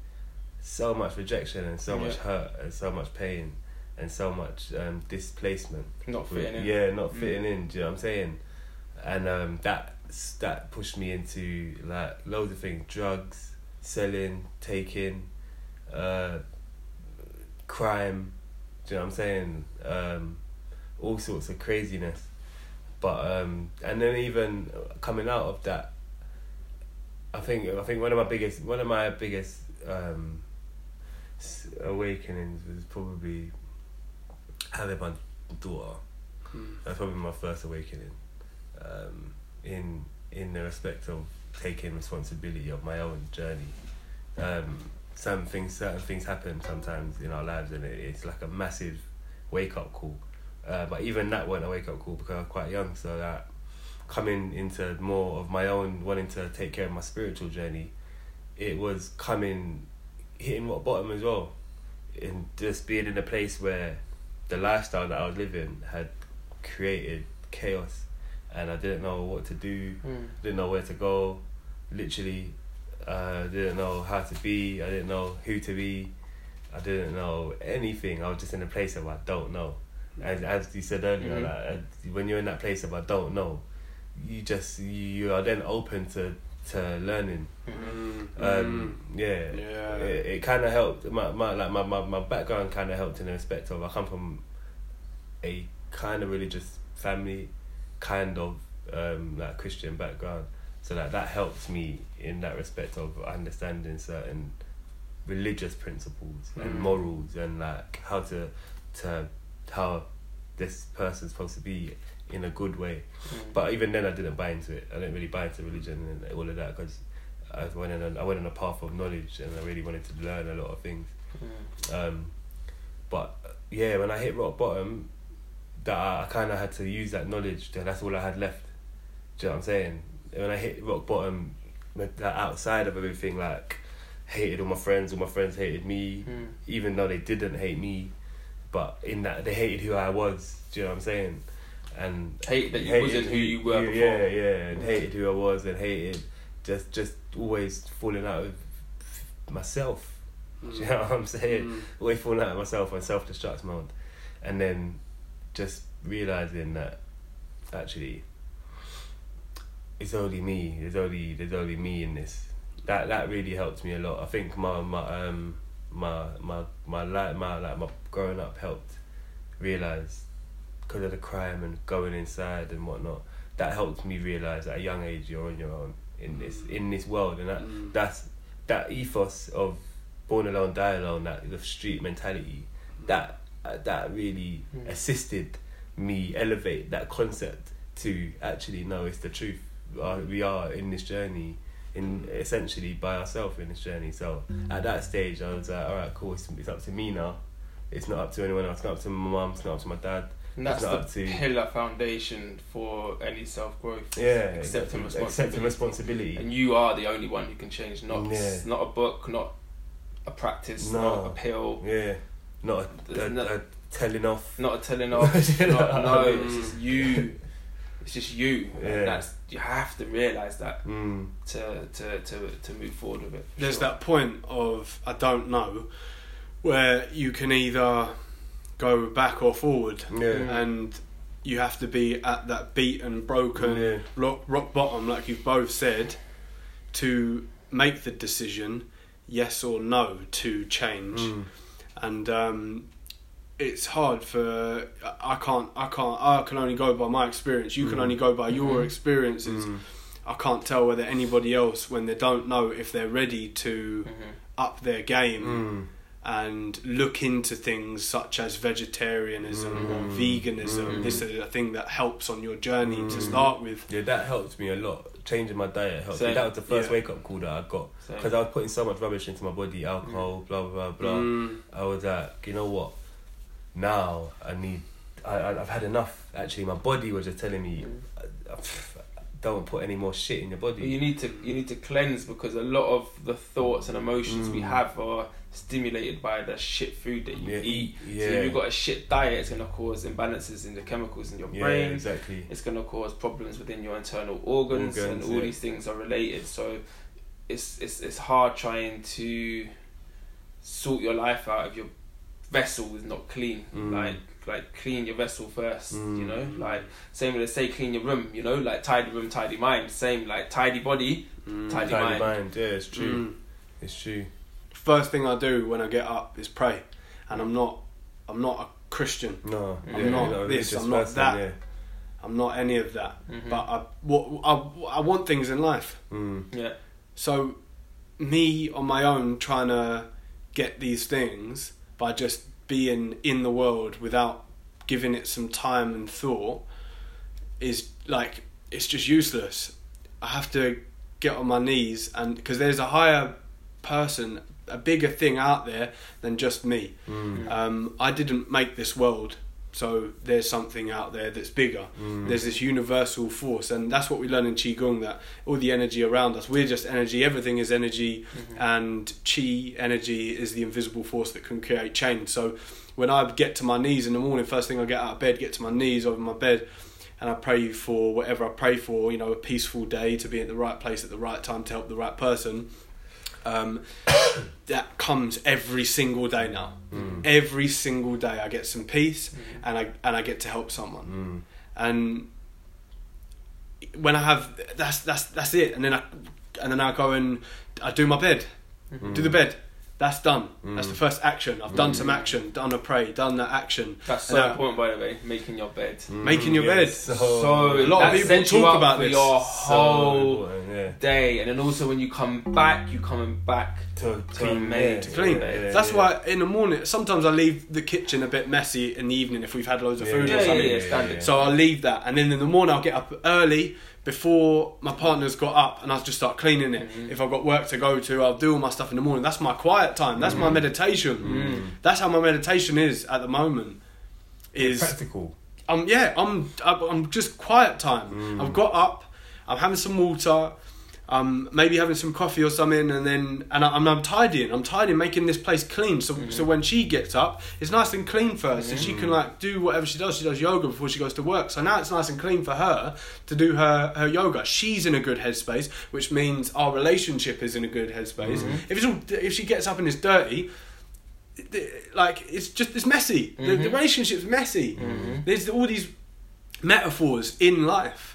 so much rejection and so much hurt and so much pain and so much um, displacement. Not fitting in. Yeah, not Mm. fitting in. Do you know what I'm saying? And um, that that pushed me into like loads of things: drugs, selling, taking, uh, crime. Do you know what I'm saying? Um, all sorts of craziness. But um, and then even coming out of that, I think I think one of my biggest one of my biggest um, awakenings was probably having my daughter. Mm. That's probably my first awakening. Um, in in the respect of taking responsibility of my own journey. Um, some things, certain things happen sometimes in our lives, and it, it's like a massive wake up call Uh, but even that wasn't a wake up call because I was quite young. So that coming into more of my own wanting to take care of my spiritual journey, it was coming hitting rock bottom as well, and just being in a place where the lifestyle that I was living had created chaos, and I didn't know what to do, Mm. didn't know where to go, literally, uh, didn't know how to be, I didn't know who to be, I didn't know anything. I was just in a place of I don't know, and as you said earlier, Mhm. like, uh, when you're in that place of I don't know, you just you, you are then open to to learning. Mhm. Mm, Um, mm. yeah, Yeah. it, it kind of helped. My, my like my, my, my background kind of helped in the respect of I come from a kind of religious family, kind of um, like Christian background, so that that helps me in that respect of understanding certain religious principles and Mm. morals and like how to to how this person's supposed to be in a good way. Mm. But even then, I didn't buy into it. I didn't really buy into religion and all of that because I went in a, I went on a path of knowledge and I really wanted to learn a lot of things. Mm. Um, but yeah, when I hit rock bottom, that I, I kind of had to use that knowledge. Then that's all I had left. Do you know what I'm saying? When I hit rock bottom, that outside of everything, like hated all my friends, all my friends hated me, Mm. even though they didn't hate me, but in that they hated who I was. Do you know what I'm saying? And Hate that you wasn't who you were before. Yeah, yeah, and hated who I was, and hated just just always falling out of myself. Do you know what I'm saying? Mm. Always falling out of myself on self destruct mode, and then just realizing that actually it's only me. There's only there's only me in this. That that really helped me a lot. I think my my um my my my life my like my growing up helped realize because of the crime and going inside and whatnot. That helped me realize at a young age you're on your own in this in this world, and that Mm. that's that ethos of born alone, die alone, that the street mentality, that uh, that really Mm. assisted me elevate that concept to actually know it's the truth. Uh, we are in this journey, in essentially by ourselves in this journey. So at that stage, I was like, all right, cool. It's, it's up to me now. It's not up to anyone else. It's not up to my mum. It's not up to my dad. And that's the not up to- pillar foundation for any self growth. Yeah, Accepting accepting responsibility. responsibility. And you are the only one who can change. Not Yeah. not a book, not a practice, No. not a pill, Yeah, not a, a, no- a telling off. not a telling off. Not, no, it's just you. It's just you. Yeah. that's you have to realize that Mm. to to to to move forward with it. There's sure. that point of I don't know, where you can either go back or forward, Yeah. and you have to be at that beaten, broken Yeah. rock, rock bottom, like you've both said, to make the decision, yes or no, to change. Mm. And um, it's hard for I can't I can't I can only go by my experience. You can Mm. only go by your Mhm. experiences. Mm. I can't tell whether anybody else when they don't know if they're ready to Mhm. up their game Mm. And look into things such as vegetarianism or Mm. veganism. Mm. This is a thing that helps on your journey to Mm. start with. Yeah, that helped me a lot. Changing my diet helped. Same. That was the first Yeah. wake up call that I got because I was putting so much rubbish into my body, alcohol, blah blah blah blah. Mm. I was like, you know what? Now I need. I, I I've had enough. Actually, my body was just telling me, Mm. don't put any more shit in your But body. you need to you need to cleanse because a lot of the thoughts and emotions we Mm. have are stimulated by the shit food that you Yeah, eat. yeah. So if you've got a shit diet, it's gonna cause imbalances in the chemicals in your yeah, brain. exactly. It's gonna cause problems within your internal organs, and all yeah. these things are related. So it's it's it's hard trying to sort your life out if your vessel is not clean. Mm. Like like clean your vessel first. You Mm. know, like same with say clean your room. You know, like tidy room, tidy mind. Same like tidy body. Mm. Tidy Tidy mind. mind. Yeah, it's true. Mm. It's true. First thing I do when I get up is pray, and I'm not I'm not a Christian. No, I'm yeah, not you're this, I'm not person, that. Yeah. I'm not any of that. Mhm. But I, what, I, I want things in life. Mm. Yeah. So, me on my own trying to get these things by just being in the world without giving it some time and thought is like it's just useless. I have to get on my knees and because there's a higher person, a bigger thing out there than just me. Mm. Um, I didn't make this world. So there's something out there that's bigger. Mm. There's this universal force, and that's what we learn in qigong. That all the energy around us, we're just energy. Everything is energy, and qi energy is the invisible force that can create change. So when I get to my knees in the morning, first thing I get out of bed, get to my knees over my bed, and I pray for whatever I pray for. You know, a peaceful day to be at the right place at the right time to help the right person. Um, that comes every single day now. Mm. Every single day, I get some peace, and I and I get to help someone. Mm. And when I have that's that's that's it. And then I and then I go and I do my bed, Mm. do the bed. That's done. That's Mm. the first action. I've done some action, done a pray, done that action. That's so And I- important, by the way. Making your bed. Mm. Making your Yeah, bed. So, So A lot of people sets you talk about this. your so whole important, yeah. day, and then also when you come back, you coming back. To, Clean, yeah, made. to clean. yeah, That's yeah. why in the morning sometimes I leave the kitchen a bit messy in the evening if we've had loads of Yeah, food Yeah, or yeah, something. yeah, standard. So I'll leave that, and then in the morning I'll get up early before my partner's got up, and I'll just start cleaning it. Mhm. If I've got work to go to, I'll do all my stuff in the morning. That's my quiet time. That's my meditation. Mm. That's how my meditation is at the moment. Is practical. um yeah I'm I'm I'm just quiet time. Mm. I've got up. I'm having some water. Um, maybe having some coffee or something, and then and I, I'm, I'm tidying. I'm tidying, making this place clean. So so when she gets up, it's nice and clean for her, so she can like do whatever she does. She does yoga before she goes to work. So now it's nice and clean for her to do her her yoga. She's in a good headspace, which means our relationship is in a good headspace. If it's all, if she gets up and it's dirty, like it's just it's messy. The, the Mhm. relationship's messy. Mhm. There's all these metaphors in life.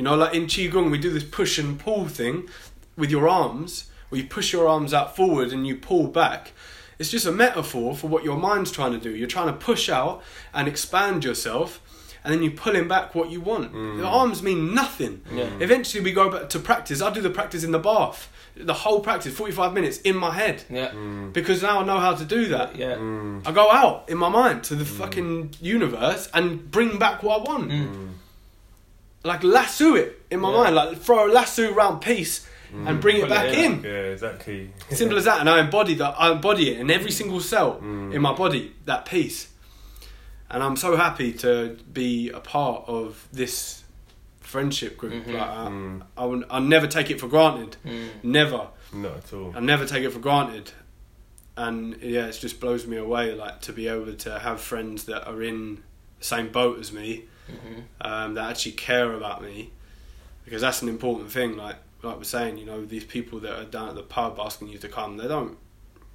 You know, like in Qigong, we do this push and pull thing with your arms, where you push your arms out forward and you pull back. It's just a metaphor for what your mind's trying to do. You're trying to push out and expand yourself, and then you're pulling back what you want. Mm. The arms mean nothing. Yeah. Eventually, we go back to practice. I do the practice in the bath, the whole practice, 45 minutes in my head, Yeah. Mm. because now I know how to do that. Yeah. Mm. I go out in my mind to the mm. fucking universe and bring back what I want. Mm. Like lasso it in my Yeah. mind, like throw a lasso around peace and bring it Pull it back in. in. Yeah, exactly. Simple as that, and I embody that. I embody it in every single cell Mm. in my body. That peace, and I'm so happy to be a part of this friendship group. Mhm. Like, I, Mm. I will, I'll never take it for granted. Mm. Never. Not at all. I never take it for granted. And yeah, it just blows me away, like to be able to have friends that are in the same boat as me, Mhm. um, that actually care about me, because that's an important thing. Like like we're saying, you know, these people that are down at the pub asking you to come, they don't,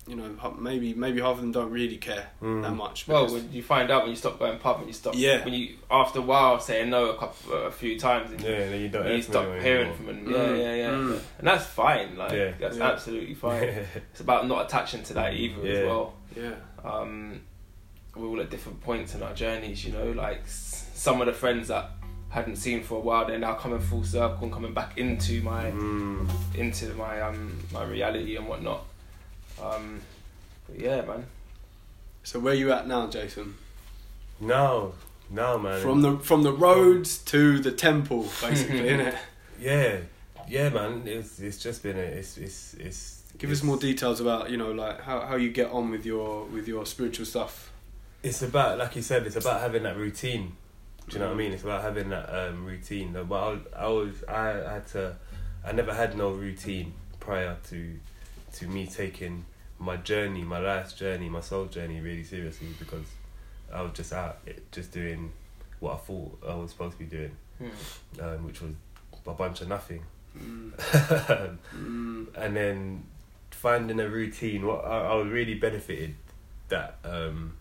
you know, maybe maybe half of them don't really care Mm. that much. Well, when you find out when you stop going pub and you stop, Yeah. when you after a while saying no a couple a few times and Yeah, and then you don't you hear stop anyone hearing anymore. from them. Mm. Yeah, yeah, yeah, Mm. and that's fine. Like Yeah. that's Yeah. absolutely fine. It's about not attaching to that either as well. yeah, um, we're all at different points in our journeys, you know, like some of the friends that hadn't seen for a while, they're now coming full circle and coming back into my Mm. into my um my reality and whatnot. Um, but yeah, man. so where you at now, Jason? No, no, man. From the from the roads to the temple, basically, innit? yeah, yeah, man. It's it's just been a it's it's it's. Give us more details about you know like how, how you get on with your with your spiritual stuff. It's about like you said. It's about having that routine. Do you know what I mean? It's about having that um, routine. But I, I was I had to. I never had no routine prior to to me taking my journey, my life's journey, my soul journey really seriously because I was just out just doing what I thought I was supposed to be doing, Hmm. um, which was a bunch of nothing. Mm. Mm. and then finding a routine. What I, I was really benefited that um,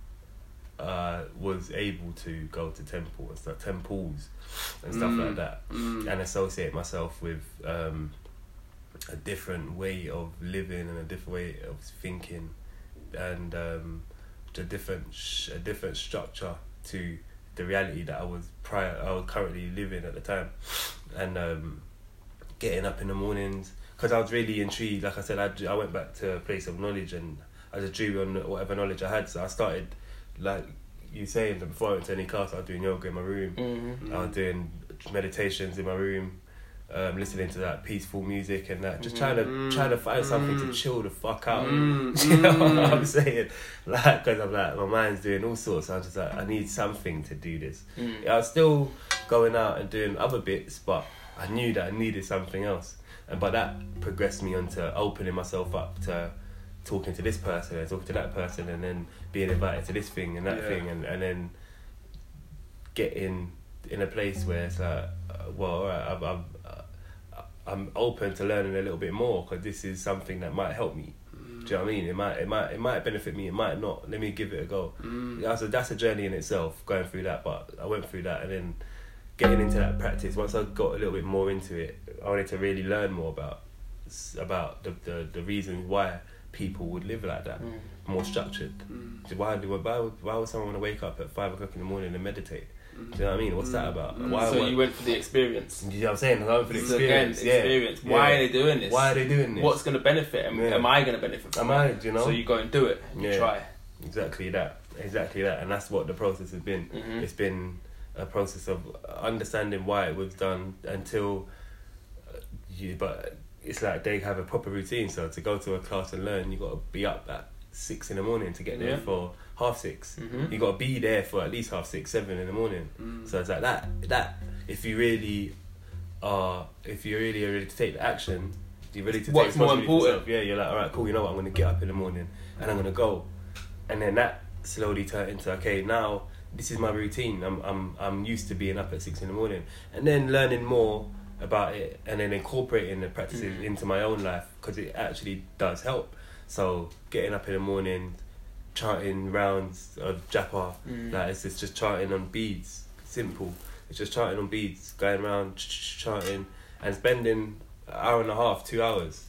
uh, was able to go to temple and stuff, temples and stuff Mm. like that, Mm. and associate myself with um, a different way of living and a different way of thinking, and um, a different sh- a different structure to the reality that I was prior I was currently living at the time, and um, getting up in the mornings because I was really intrigued. Like I said, I, I went back to a place of knowledge and I just drew on whatever knowledge I had. So I started, like you saying, before I went to any class, I was doing yoga in my room. Mhm. I was doing meditations in my room. um, listening to that peaceful music and that, just trying to Mm. trying to find something to Mm. chill the fuck out. Mm, you know what. I'm saying? Like, because I'm like, my mind's doing all sorts. I'm just like, I need something to do this. Mm. I was still going out and doing other bits, but I knew that I needed something else. And but that progressed me onto opening myself up to talking to this person and talking to that person and then being invited to this thing and that Yeah. thing and, and then getting in a place where it's like, uh, well, right, I'm, I'm, uh, I'm open to learning a little bit more because this is something that might help me. Do you know what I mean? It might, it might, it might benefit me. It might not. Let me give it a go. Mm. That's a that's a journey in itself. Going through that, but I went through that, and then getting into that practice. Once I got a little bit more into it, I wanted to really learn more about about the the, the reasons why people would live like that, Mm. more structured. Mm. So Why, do- why, would, why would someone want to wake up at five o'clock in the morning and meditate? Do you know what I mean? What's that about? Mm. Why, so why, you went for the experience. you know what I'm saying? I went for the So again, experience. yeah. experience. Yeah. Why are they doing this? Why are they doing this? What's going to benefit? Am, Yeah. am I going to benefit from Am it? I? Do you know? So you go and do it. And You Yeah. try. Exactly that. Exactly that. And that's what the process has been. Mhm. It's been a process of understanding why it was done until uh, you. But it's like they have a proper routine. So to go to a class and learn, you got to be up at six in the morning to get there Yeah. for half 6 Mhm. You got to be there for at least half six, seven in the morning. Mm. So it's like that. That if you really are, if you really are ready to take the action, you're ready to What's take more important? Yeah, you're like, all right, cool. You know what? I'm gonna get up in the morning and I'm gonna go, and then that slowly turned into okay. Now this is my routine. I'm I'm I'm used to being up at six in the morning, and then learning more about it, and then incorporating the practices Mhm. into my own life because it actually does help. So getting up in the morning, chanting rounds of japa, Mm. like it's just, just chanting on beads, simple. It's just chanting on beads, going around ch- ch- chanting, and spending an hour and a half, two hours,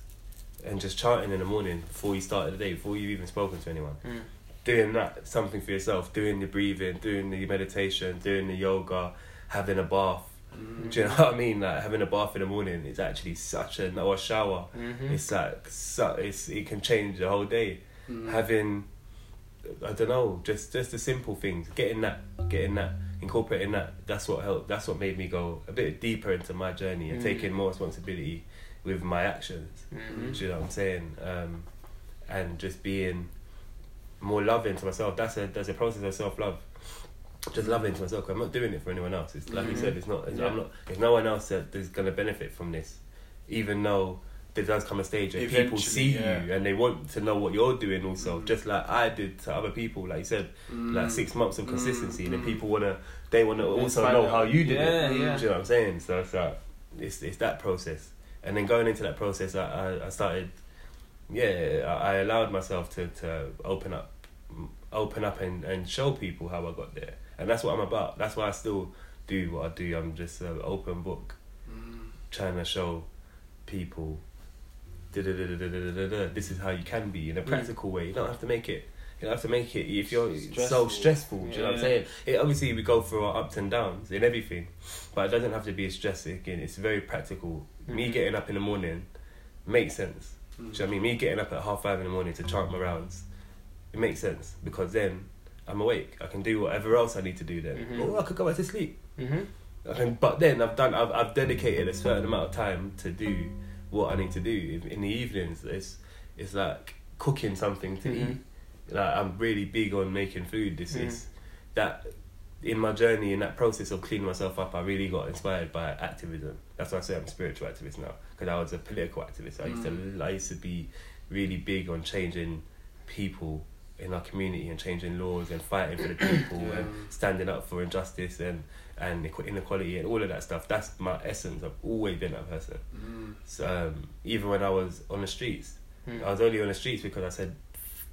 and just chanting in the morning before you started the day, before you've even spoken to anyone. Mm. Doing that something for yourself, doing the breathing, doing the meditation, doing the yoga, having a bath. Mm. Do you know what I mean? Like having a bath in the morning is actually such a or a shower. Mhm. It's like so, it's it can change the whole day. Mm. Having I don't know, just just the simple things. Getting that, getting that, incorporating that. That's what helped. That's what made me go a bit deeper into my journey and Mm. taking more responsibility with my actions. Mhm. Do you know what I'm saying? Um, and just being more loving to myself. That's a that's a process of self love. Just loving to myself. I'm not doing it for anyone else. It's like you Mhm. said. It's not. It's, Yeah. I'm not. If no one else is gonna benefit from this, even though there does come a stage where people see yeah. you and they want to know what you're doing. Also, Mm. just like I did to other people. Like you said, like Mm. six months of Mm, consistency, and then mm. people wanna they wanna also know out. how you did Yeah, it. yeah. Do you know what I'm saying? So it's like it's it's that process, and then going into that process, I I, I started. Yeah, I, I allowed myself to, to open up, open up and, and show people how I got there, and that's what I'm about. That's why I still do what I do. I'm just an open book, Mm. trying to show people. This is how you can be in a practical way. You don't have to make it. You don't have to make it if you're so Stressful. stressful. Do you know what I'm saying? It, obviously, we go through our ups and downs in everything, but it doesn't have to be a stress. Again, it's very practical. Me Mhm. getting up in the morning makes sense. Do you know what I mean? Me getting up at half five in the morning to chant my rounds, it makes sense because then I'm awake. I can do whatever else I need to do then. Mhm. Or I could go back to sleep. Mhm. I can, but then I've done. I've, I've dedicated a certain amount of time to do what I need to do in, the evenings. It's it's like cooking something to Mhm. eat. Like I'm really big on making food. This Mm. is that in my journey in that process of cleaning myself up. I really got inspired by activism. That's why I say I'm a spiritual activist now because I was a political activist. I used to I used to be really big on changing people in our community and changing laws and fighting for the people Yeah. and standing up for injustice and and inequality and all of that stuff. That's my essence. I've always been that person. Mm. So, um, even when I was on the streets, Mm. I was only on the streets because I said,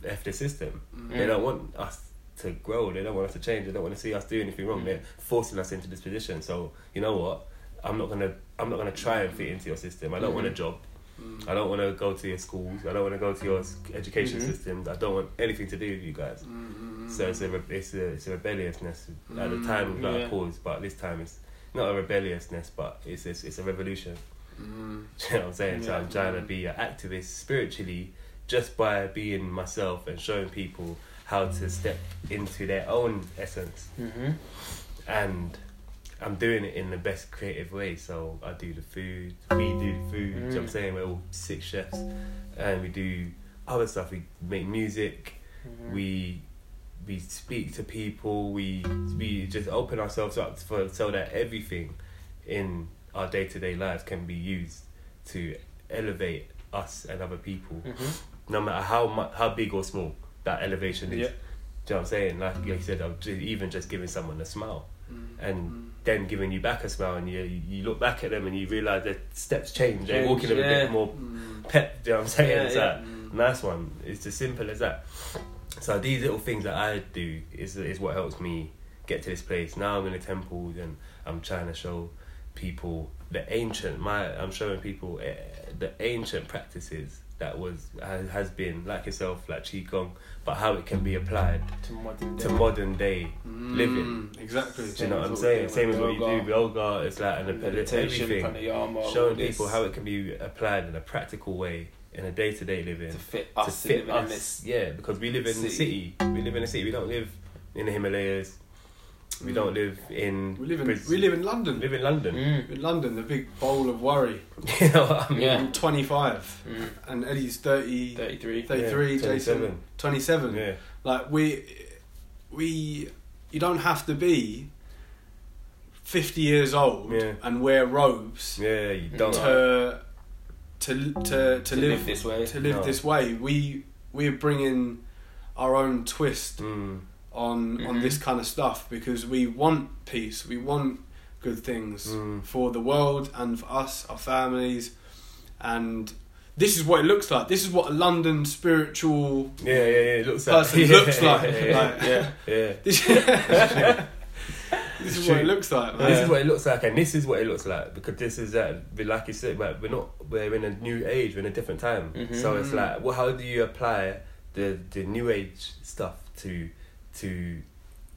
"F the system." They Mm. don't want us to grow. They don't want us to change. They don't want to see us do anything wrong. Mm. They're forcing us into this position. So you know what? I'm not gonna. I'm not gonna try and fit into your system. I don't want a Mhm. job. Mm. I don't want to go to your schools. I don't want to go to your s- education Mhm. systems. I don't want anything to do with you guys. Mm. So it's a re- it's a it's a rebelliousness at the Mm, time that yeah. I caused, but this time it's not a rebelliousness, but it's it's, it's a revolution. Mm. You know what I'm saying? So I'm trying to be an activist spiritually, just by being myself and showing people how to step into their own essence Mhm. and I'm doing it in the best creative way. So I do the food, we do the food. you know what I'm Mm. saying we're all six chefs, and we do other stuff. We make music. Mhm. We we speak to people. We we just open ourselves up for so that everything in our day to day lives can be used to elevate us and other people, Mhm. no matter how much how big or small that elevation is. Yeah. Do you know what I'm saying? Like, like you said, I'm ju- even just giving someone a smile Mm. and then giving you back a smile, and you you look back at them and you realize their steps change. They're walking a bit more Mm. pep. Do you know what I'm saying? Yeah, it's yeah. that nice one. It's as simple as that. So these little things that I do is is what helps me get to this place. Now I'm in the temples and I'm trying to show people the ancient. My I'm showing people eh, the ancient practices that was has, been like yourself, like qigong, but how it can be applied To modern day. to modern day Mm. living. Exactly. Do you know what I'm saying? Same as what you do, yoga. It's like an meditation, everything showing people how it can be applied in a practical way in a day to day living to fit to us fit living in us. Yeah, because we live in the city. city. We live in a city. We don't live in the Himalayas. We Mm. don't live in. We live in Bris- we live in London. live in London. Mm. In London, the big bowl of worry. you know what I mean? Yeah. I'm 25, Mm. and Eddie's 30, 33. 33 Yeah, Jason 27. 27. Yeah. Like we, we, you don't have to be 50 years old Yeah. and wear robes Yeah, you don't. to, to to to, live, this way. to live No. this way. We we're bringing our own twist Mm. On on Mhm. this kind of stuff because we want peace. We want good things Mm. for the world and for us, our families, and this is what it looks like. This is what a London spiritual Yeah, yeah, yeah. Looks like. person yeah, looks like. Yeah, yeah. Like, Yeah. yeah. This, is what it looks like. Man. This is what it looks like, and this is what it looks like because this is that. But like you said, like, we're not. We're in a new age. We're in a different time. Mhm. So it's like, well, how do you apply the the new age stuff to to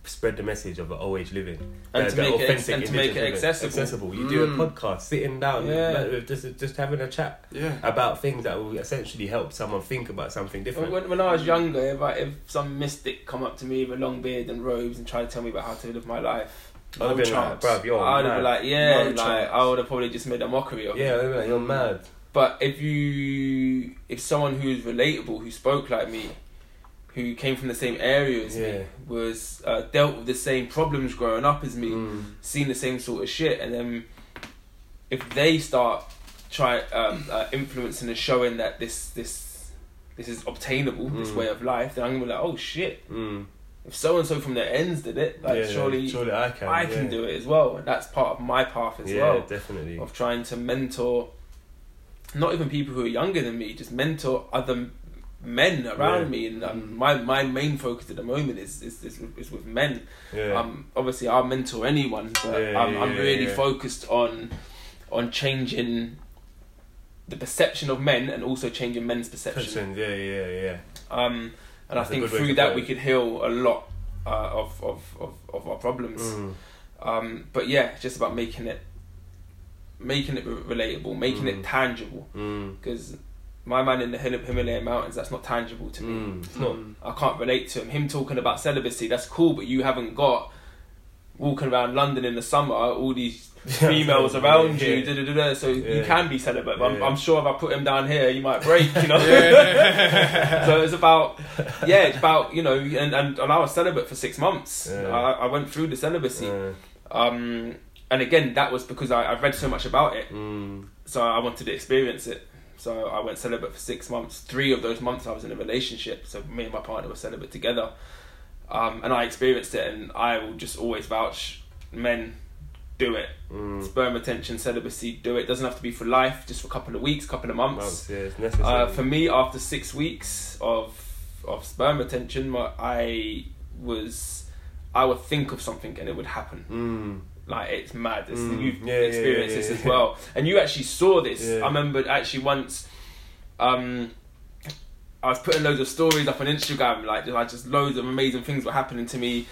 spread the message of the old age living And The- to make it- and to make it accessible. Accessible. You do a Mm. podcast, sitting down, Yeah. like, just just having a chat Yeah. about things that will essentially help someone think about something different. When, when I was younger, if, I, if some mystic come up to me with a long beard and robes and try to tell me about how to live my life, I'd have been like, bruv, you're I would mad. have been like, yeah, No like chance. I would have probably just made a mockery of it. yeah, I'd like, you're mad. But if you, if someone who's relatable, who spoke like me, who came from the same area as Yeah. me, was uh, dealt with the same problems growing up as me, Mm. seen the same sort of shit, and then if they start try um, uh, influencing and showing that this this this is obtainable, this Mm. way of life, then I'm gonna be like, oh shit. Mm. If so and so from their ends did it, like Yeah, surely, surely I can. I can yeah. do it as well. And that's part of my path as yeah, well definitely. of trying to mentor, not even people who are younger than me, just mentor other men around Yeah. me. And um, my my main focus at the moment is is, is, with, is with men. Yeah. Um, obviously, I'll mentor anyone, but Yeah, I'm, I'm really focused on on changing the perception of men and also changing men's perception. Yeah, yeah, yeah. Um, and That's I think through that we could heal a lot uh, of, of, of, of our problems. Mm. Um, but yeah, it's just about making it making it relatable, making Mm. it tangible. Mm. Because my man in the Himalayan mountains, that's not tangible to me. Mm. It's not. Mm. I can't relate to him. Him talking about celibacy, that's cool, but you haven't got walking around London in the summer, all these females around you, da, da, da, da, so you can be celibate. But I'm, I'm sure if I put him down here, you might break, you know. Yeah. so it's about, yeah, it's about you know, and, and, and I was celibate for six months. Yeah. I, I went through the celibacy, um, and again, that was because I, I read so much about it, mm. so I wanted to experience it. So I went celibate for six months. Three of those months I was in a relationship. So me and my partner were celibate together, um, and I experienced it. And I will just always vouch, men, do it. Mm. Sperm retention, celibacy, do it. Doesn't have to be for life, just for a couple of weeks, couple of months. Months, yeah, it's. Uh, for me, after six weeks of of sperm retention, my, I was I would think of something and it would happen. Mm. Like it's mad. It's, Mm. You've Yeah, experienced yeah, this yeah, as well, and you actually saw this. I remember actually once. Um, I was putting loads of stories up on Instagram, like just, like just loads of amazing things were happening to me,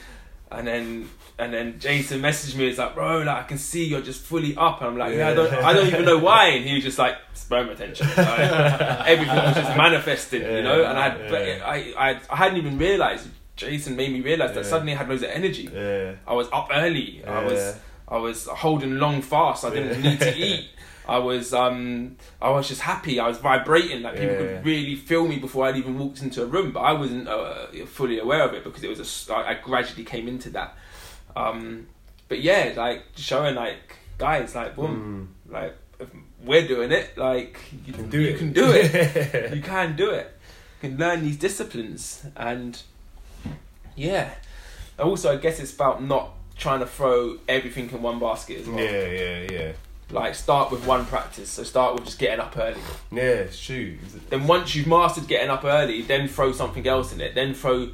and then and then Jason messaged me. It's like, bro, like I can see you're just fully up, and I'm like, yeah, I don't, I don't even know why. And he was just like, sperm retention. Like, everything was just manifesting, you know. And I, but Yeah. I, I, I hadn't even realized. Jason made me realize that Yeah. suddenly I had loads of energy. Yeah. I was up early. I was I was holding long fast. I didn't Yeah. need to eat. I was um I was just happy. I was vibrating. Like people Yeah. could really feel me before I'd even walked into a room. But I wasn't uh, fully aware of it because it was a I gradually came into that. Um, but yeah, like showing like guys, like boom, Mm. like if we're doing it, like you, You can do you it. can do it. you can do it. You can learn these disciplines, and yeah. Also, I guess it's about not trying to throw everything in one basket as well. Yeah, yeah, yeah. Like start with one practice. So start with just getting up early. Yeah, shoes. Then once you've mastered getting up early, then throw something else in it. Then throw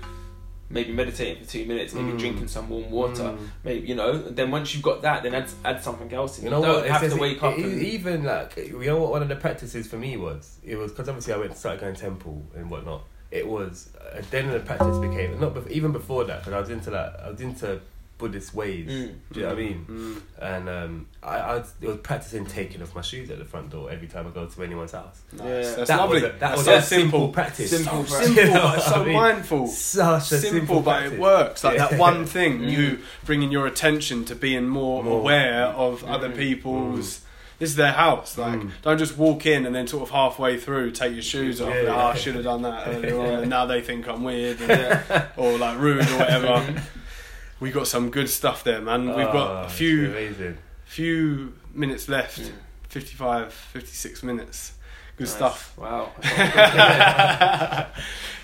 maybe meditating for two minutes, maybe Mm. drinking some warm water. Mm. Maybe you know. Then once you've got that, then add add something else in. You You, know don't what? Have to wake up. it- and, even like you know what one of the practices for me was. It was because obviously I went started going temple and whatnot. It was uh, then the practice became not bef- even before that because I was into like I was into Buddhist ways. Mm. Do you know what I mean? Mm. And um, I, I was, it was practicing taking off my shoes at the front door every time I go to anyone's house. Nice. Yeah. That's that lovely. was a, that That's was so a simple, simple. practice. Simple so simple, You know but so I mean? mindful. Such a simple, simple, but it works. Like that one thing, Mm. you bringing your attention to being more, More. aware of other Mm. people's. This is their house. Like, Mm. don't just walk in and then sort of halfway through take your shoes off. Yeah, like, yeah. oh, I should have done that earlier on, and now they think I'm weird and- Yeah. or like rude or whatever. we got some good stuff there, man. We've Ah, got a few few minutes left. Mm. 55, 56 minutes. Good Nice. stuff. Wow.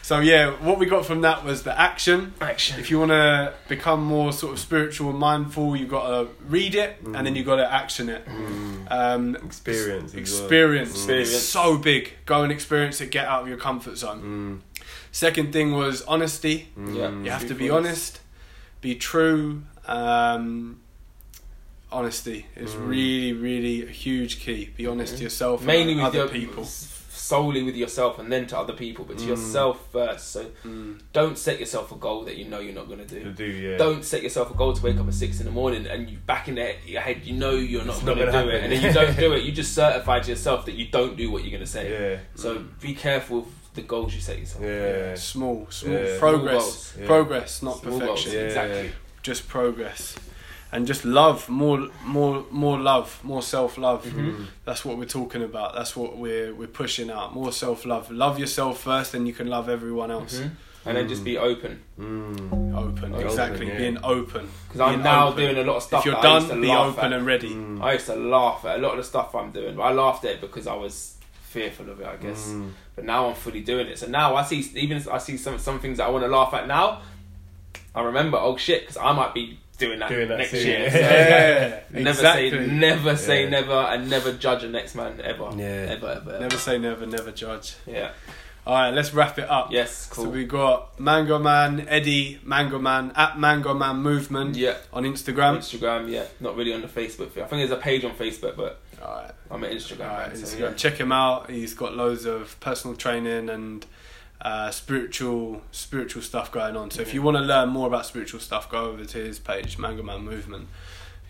so yeah, what we got from that was the action. Action. If you want to become more sort of spiritual and mindful, you've got to read it and then you've got to action it. Mm. Um, Experience. as well. experience. Experience. It's so big. Go and experience it. Get out of your comfort zone. Mm. Second thing was honesty. Mm. Yeah. You have to Be be honest. honest, be true. Um, honesty is Mm. really, really a huge key. Be honest to yourself, and Mainly with other your, people. S- solely with yourself and then to other people, but to Mm. yourself first. So Mm. don't set yourself a goal that you know you're not going to To do. do, yeah. Don't set yourself a goal to wake up at six in the morning and you back in your head you know you're not going to do gonna it, and then you don't do it. You just certify to yourself that you don't do what you're going to say. Yeah. So be careful of the goals you set yourself. Yeah. Small, small Yeah. progress, Small goals. Yeah. progress, not Small perfection. goals, Yeah. exactly. Just progress, and just love more, more, more love, more self love. Mhm. That's what we're talking about. That's what we're we're pushing out. More self love. Love yourself first, then you can love everyone else. Mhm. And then just be open. Mm. Open, Open, exactly. yeah. Being open. Because I'm now open. doing a lot of stuff If you're I used done, to be laugh open at. and ready. Mm. I used to laugh at a lot of the stuff I'm doing, but I laughed at it because I was fearful of it, I guess. Mm. But now I'm fully doing it. So now I see, even I see some some things that I want to laugh at now, I remember, oh shit, because I might be doing that, Doing that next soon, year. yeah. So, Yeah, never exactly. say, never say Yeah. never, and never judge a next man ever, Yeah. ever, ever, ever. Never say never, never judge. Yeah. All right, let's wrap it up. Yes. Cool. So we got Mango Man, Eddie, Mango Man at Mango Man Movement yeah. on Instagram. Instagram. Yeah. Not really on the Facebook. thing. I think there's a page on Facebook, but All right, I'm at Instagram. all right. man, so, Instagram. yeah. Check him out. He's got loads of personal training and uh, spiritual spiritual stuff going on. So if you want to learn more about spiritual stuff, go over to his page, Mango Man Movement.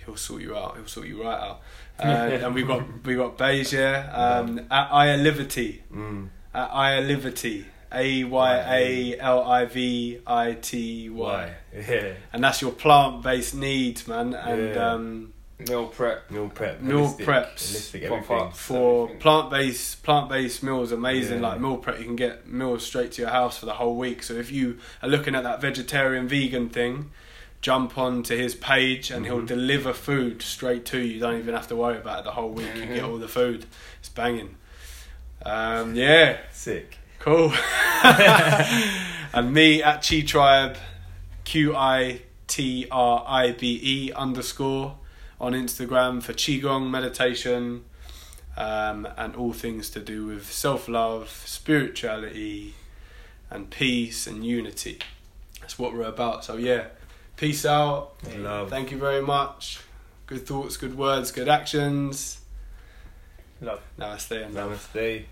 He'll sort you out. He'll sort you right out. Uh, and we've got we got Beige here um, at Aya Livity. Mm. At Aya Livity. A Y A L I V I T Y. Yeah. And that's your plant based needs, man. And Yeah. um, Meal prep. Meal prep. Meal holistic, preps. Holistic Pop everything. for plant based plant based meals, amazing. Yeah. Like meal prep, you can get meals straight to your house for the whole week. So if you are looking at that vegetarian vegan thing, jump on to his page and he'll Mhm. deliver food straight to you. You don't even have to worry about it the whole week. You get Mhm. all the food. It's banging. Um, yeah, Sick. cool. and me at Qi Tribe, Q I T R I B E underscore on Instagram for Qigong meditation um, and all things to do with self love, spirituality, and peace and unity. That's what we're about. So, yeah, peace out. Love. Thank you very much. Good thoughts, good words, good actions. Love. Namaste and love. Namaste.